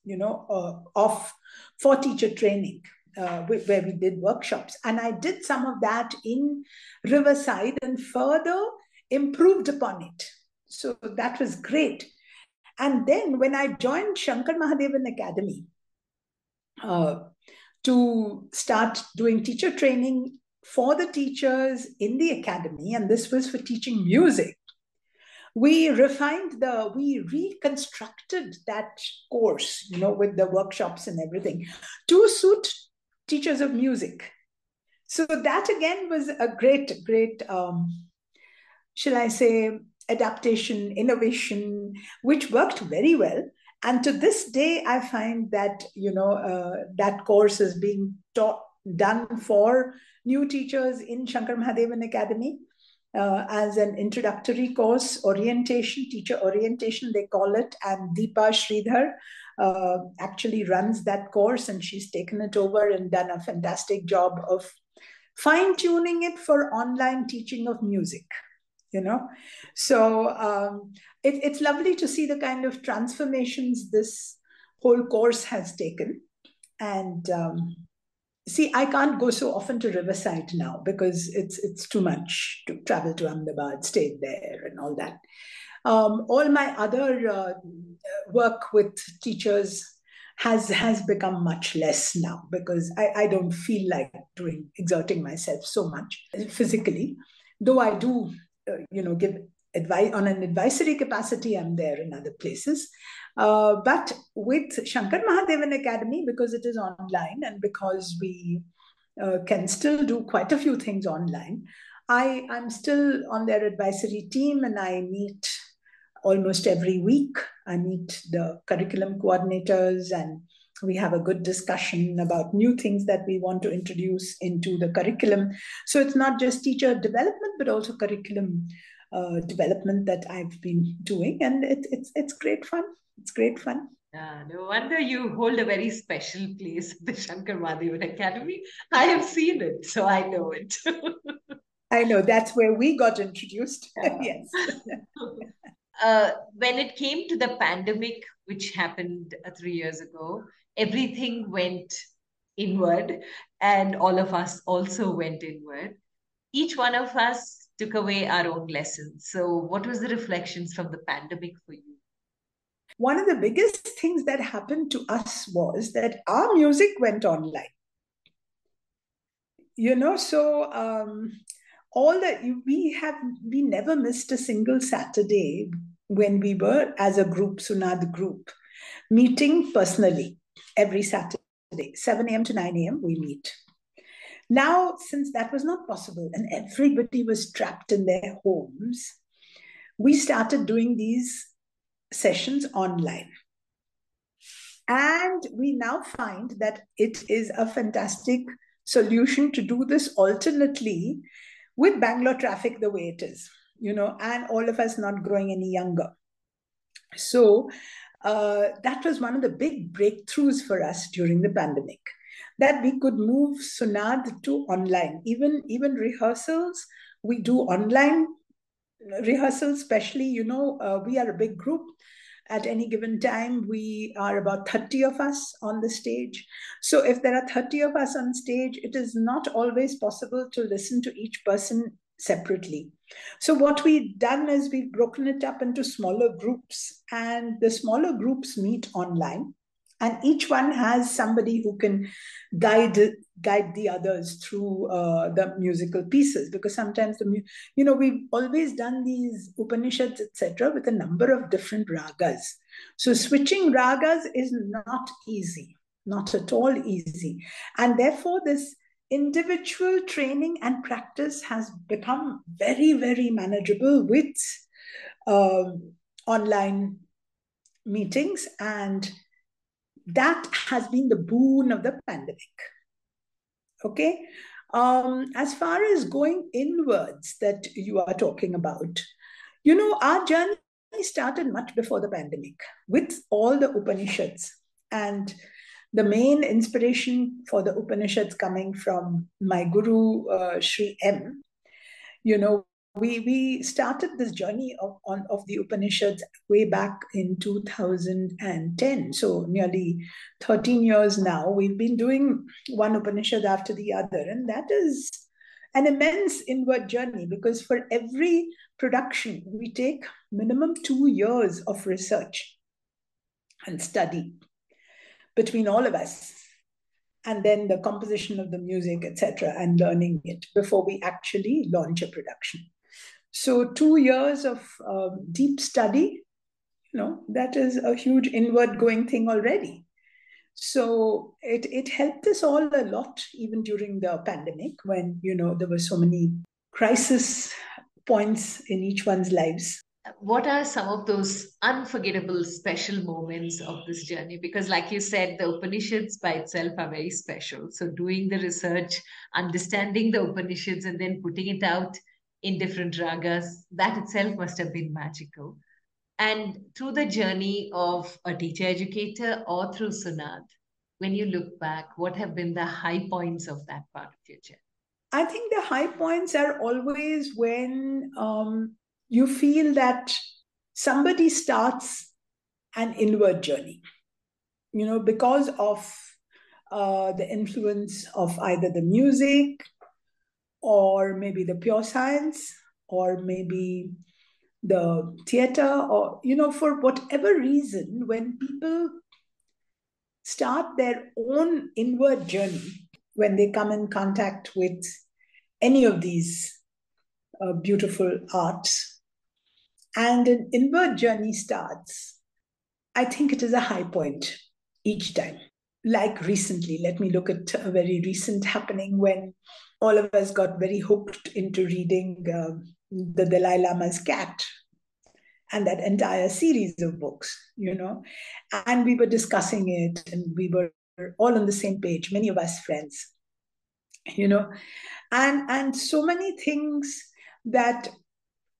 Speaker 2: you know, uh, of for teacher training. Uh, where we did workshops. And I did some of that in Riverside and further improved upon it. So that was great. And then when I joined Shankar Mahadevan Academy uh, to start doing teacher training for the teachers in the academy, and this was for teaching music, we refined the we reconstructed that course you know with the workshops and everything to suit teachers of music. So that again was a great great um, shall i say adaptation innovation which worked very well. And to this day i find that you know uh, that course is being taught done for new teachers in shankar mahadevan academy uh, as an introductory course, orientation, teacher orientation, they call it. And Deepa Sridhar uh, actually runs that course, and she's taken it over and done a fantastic job of fine tuning it for online teaching of music. You know, so um, it, it's lovely to see the kind of transformations this whole course has taken. And um, see, I can't go so often to Riverside now because it's it's too much to travel to Ahmedabad, stay there, and all that. Um, all my other uh, work with teachers has has become much less now because I, I don't feel like doing exerting myself so much physically, though I do, uh, you know, give advice on an advisory capacity. I'm there in other places, uh, but with Shankar Mahadevan Academy, because it is online and because we uh, can still do quite a few things online, I, I'm still on their advisory team and I meet almost every week. I meet the curriculum coordinators and we have a good discussion about new things that we want to introduce into the curriculum. So it's not just teacher development, but also curriculum uh, development that I've been doing, and it, it's it's great fun. It's great fun.
Speaker 1: Yeah, no wonder you hold a very special place at the Shankar Mahadevan Academy. I have seen it, so I know it.
Speaker 2: I know that's where we got introduced. Yeah. yes.
Speaker 1: uh, when it came to the pandemic, which happened uh, three years ago, everything went inward, and all of us also went inward. Each one of us took away our own lessons. So, what was the reflections from the pandemic for you?
Speaker 2: One of the biggest things that happened to us was that our music went online. You know, so um, all that we have, we never missed a single Saturday when we were as a group, Sunaad group, meeting personally every Saturday, 7 a.m. to 9 a.m. we meet. Now, since that was not possible and everybody was trapped in their homes, we started doing these sessions online. And we now find that it is a fantastic solution to do this alternately with Bangalore traffic the way it is, you know, and all of us not growing any younger. So uh, that was one of the big breakthroughs for us during the pandemic that we could move Sunaad to online. Even even rehearsals, we do online rehearsals, especially, you know, uh, we are a big group. At any given time, we are about 30 of us on the stage. So if there are 30 of us on stage, it is not always possible to listen to each person separately. So what we've done is we've broken it up into smaller groups, and the smaller groups meet online and each one has somebody who can guide guide the others through uh, the musical pieces. Because sometimes the you know we've always done these upanishads etc with a number of different ragas. So switching ragas is not easy not at all easy. And therefore this individual training and practice has become very very manageable with um, online meetings and that has been the boon of the pandemic. Okay. Um, as far as going inwards that you are talking about, you know, our journey started much before the pandemic with all the Upanishads and the main inspiration for the Upanishads coming from my guru, uh, Sri M. You know, we we started this journey of on of the Upanishads way back in 2010. So nearly 13 years now. We've been doing one Upanishad after the other, and that is an immense inward journey because for every production we take minimum two years of research and study between all of us and then the composition of the music etc and learning it before we actually launch a production so two years of um, deep study, you know, that is a huge inward going thing already. So it it helped us all a lot, even during the pandemic, when you know there were so many crisis points in each one's lives.
Speaker 1: What are some of those unforgettable special moments of this journey? Because, like you said, the Upanishads by itself are very special. So, doing the research, understanding the Upanishads, and then putting it out in different ragas. That itself must have been magical. And through the journey of a teacher educator or through Sunaad, when you look back, what have been the high points of that part of your journey?
Speaker 2: I think the high points are always when um, you feel that somebody starts an inward journey, you know, because of uh, the influence of either the music or maybe the pure science or maybe the theater or you know for whatever reason when people start their own inward journey when they come in contact with any of these uh, beautiful arts and an inward journey starts i think it is a high point each time like recently let me look at a very recent happening when all of us got very hooked into reading uh, the Dalai Lama's Cat and that entire series of books, you know. And we were discussing it and we were all on the same page, many of us friends, you know. And, and so many things that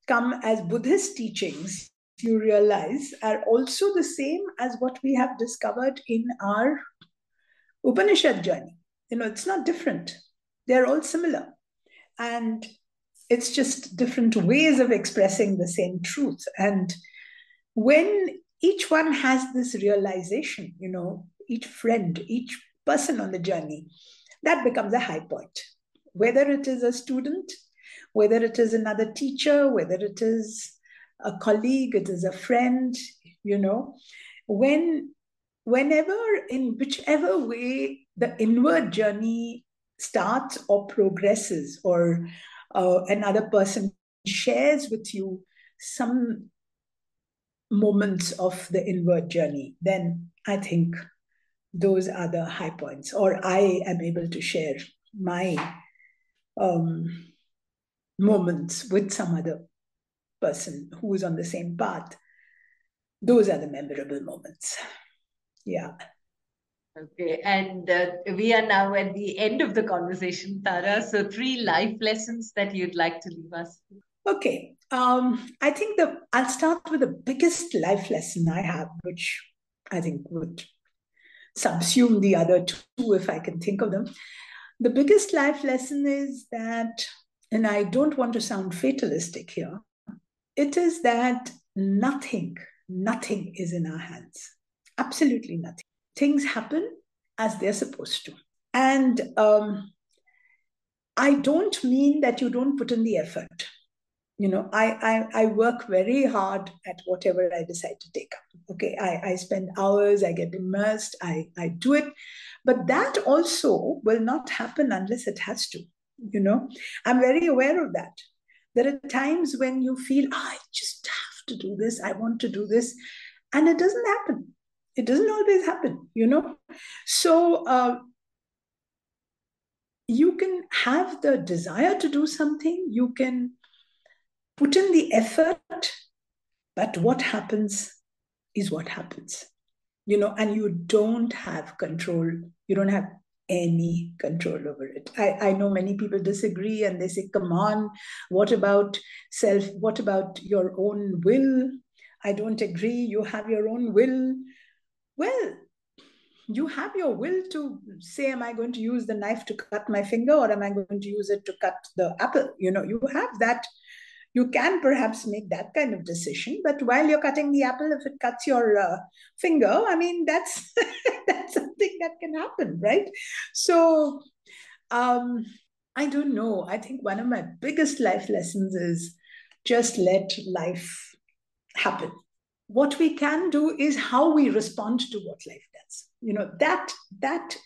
Speaker 2: come as Buddhist teachings, you realize, are also the same as what we have discovered in our Upanishad journey. You know, it's not different they're all similar. And it's just different ways of expressing the same truth. And when each one has this realization, you know, each friend, each person on the journey, that becomes a high point. Whether it is a student, whether it is another teacher, whether it is a colleague, it is a friend, you know, when whenever in whichever way the inward journey starts or progresses or uh, another person shares with you some moments of the inward journey, then I think those are the high points. Or I am able to share my um, moments with some other person who is on the same path. Those are the memorable moments. Yeah.
Speaker 1: Okay, and uh, we are now at the end of the conversation, Tara. So, three life lessons that you'd like to leave us.
Speaker 2: Okay, um, I think the I'll start with the biggest life lesson I have, which I think would subsume the other two if I can think of them. The biggest life lesson is that, and I don't want to sound fatalistic here, it is that nothing, nothing is in our hands. Absolutely nothing. Things happen as they're supposed to. And um, I don't mean that you don't put in the effort. You know, I, I, I work very hard at whatever I decide to take up. Okay, I, I spend hours, I get immersed, I, I do it. But that also will not happen unless it has to. You know, I'm very aware of that. There are times when you feel, oh, I just have to do this, I want to do this, and it doesn't happen. It doesn't always happen, you know. So uh, you can have the desire to do something, you can put in the effort, but what happens is what happens, you know, and you don't have control. You don't have any control over it. I, I know many people disagree and they say, come on, what about self? What about your own will? I don't agree. You have your own will. Well, you have your will to say am i going to use the knife to cut my finger or am i going to use it to cut the apple? You know you have that. You can perhaps make that kind of decision but while you're cutting the apple if it cuts your uh, finger i mean that's that's something that can happen right? So um i don't know. I think one of my biggest life lessons is just let life happen what we can do is how we respond to what life does. you know that that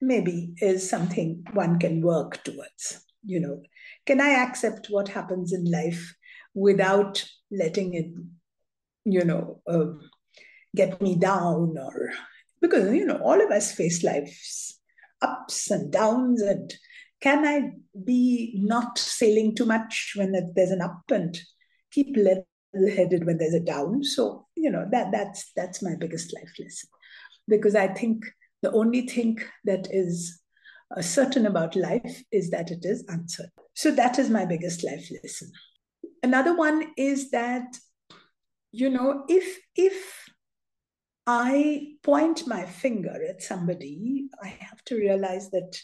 Speaker 2: maybe is something one can work towards you know can i accept what happens in life without letting it you know uh, get me down or because you know all of us face life's ups and downs and can i be not sailing too much when there's an up and keep level headed when there's a down so you know that that's that's my biggest life lesson because I think the only thing that is uh, certain about life is that it is uncertain. So that is my biggest life lesson. Another one is that, you know, if if I point my finger at somebody, I have to realize that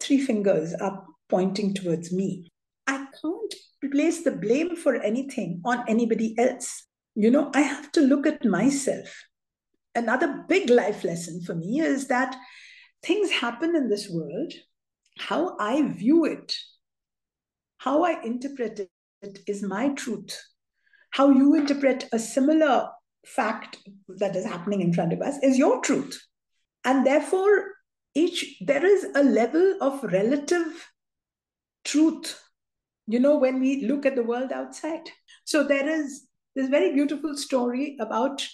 Speaker 2: three fingers are pointing towards me. I can't place the blame for anything on anybody else. You know, I have to look at myself another big life lesson for me is that things happen in this world. How I view it, how I interpret it is my truth. How you interpret a similar fact that is happening in front of us is your truth. And therefore, each there is a level of relative truth, you know, when we look at the world outside. So there is this very beautiful story about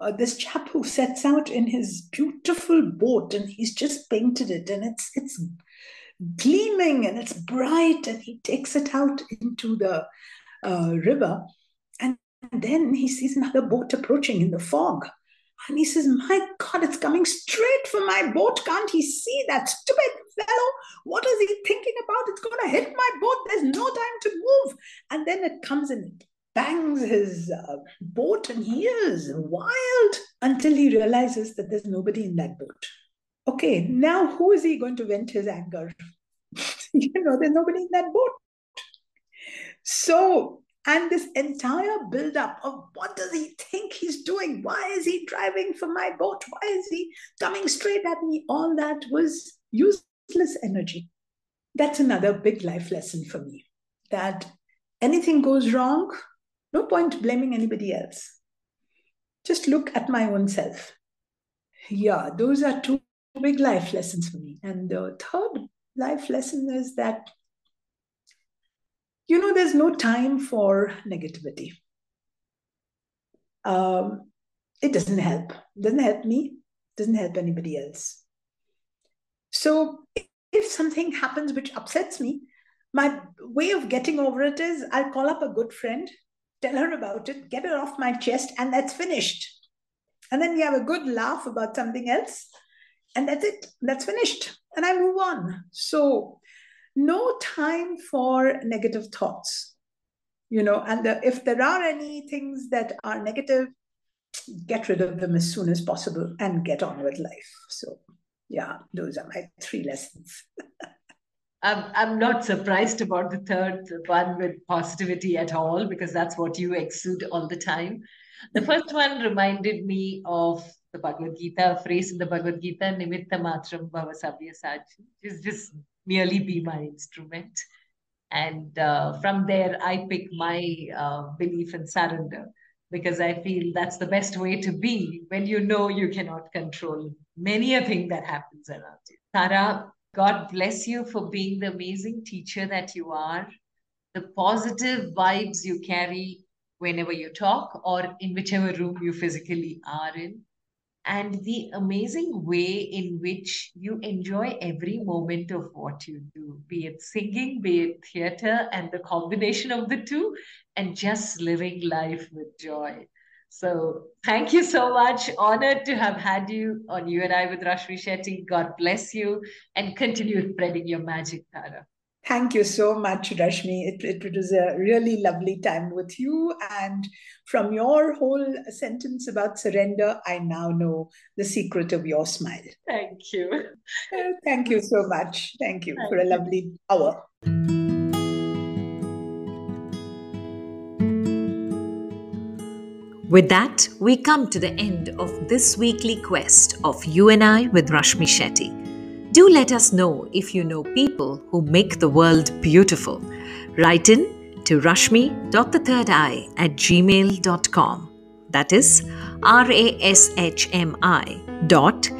Speaker 2: uh, this chap who sets out in his beautiful boat and he's just painted it and it's it's gleaming and it's bright and he takes it out into the uh, river and then he sees another boat approaching in the fog and he says my god it's coming straight for my boat can't he see that stupid fellow what is he thinking about it's going to hit my boat there's no time to move and then it comes and bangs his uh, boat and he is wild until he realizes that there's nobody in that boat. Okay, now who is he going to vent his anger? you know, there's nobody in that boat. So, and this entire build-up of what does he think he's doing? Why is he driving for my boat? Why is he coming straight at me? All that was useless energy. That's another big life lesson for me. That anything goes wrong, no point blaming anybody else. Just look at my own self. Yeah, those are two big life lessons for me. And the third life lesson is that, you know, there's no time for negativity. Um, it doesn't help. Doesn't help me. Doesn't help anybody else. So if something happens which upsets me, my way of getting over it is I'll call up a good friend tell her about it, get it off my chest, and that's finished. And then we have a good laugh about something else, and that's it. That's finished. And I move on. So, no time for negative thoughts. You know, and the, if there are any things that are negative, get rid of them as soon as possible and get on with life. So, yeah, those are my three lessons.
Speaker 1: I'm, I'm not surprised about the third one with positivity at all because that's what you exude all the time. The first one reminded me of the Bhagavad Gita, a phrase in the Bhagavad Gita, Nimitta Matram Bhava Sabyasachi, is just merely be my instrument. And uh, from there, I pick my uh, belief in surrender because I feel that's the best way to be when you know you cannot control many a thing that happens around you. Tara, God bless you for being the amazing teacher that you are, the positive vibes you carry whenever you talk or in whichever room you physically are in and the amazing way in which you enjoy every moment of what you do, be it singing, be it theater, and the combination of the two, and just living life with joy. So, thank you so much. Honored to have had you on You and I with Rashmi Shetty. God bless you and continue spreading your magic, Tara.
Speaker 2: Thank you so much, Rashmi. It, it, was a really lovely time with you. And from your whole sentence about surrender, I now know the secret of your smile.
Speaker 1: Thank you.
Speaker 2: Uh, thank you so much. Thank you Thank for a lovely hour.
Speaker 1: With that, we come to the end of this weekly quest of You and I with Rashmi Shetty. Do let us know if you know people who make the world beautiful. Write in to rashmi.the at gmail.com. That is R A S H M I dot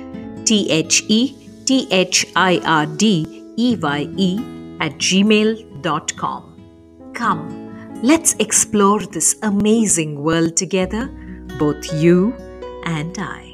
Speaker 1: T H E T H I R D E Y E at gmail.com. Come, let's explore this amazing world together, both you and I.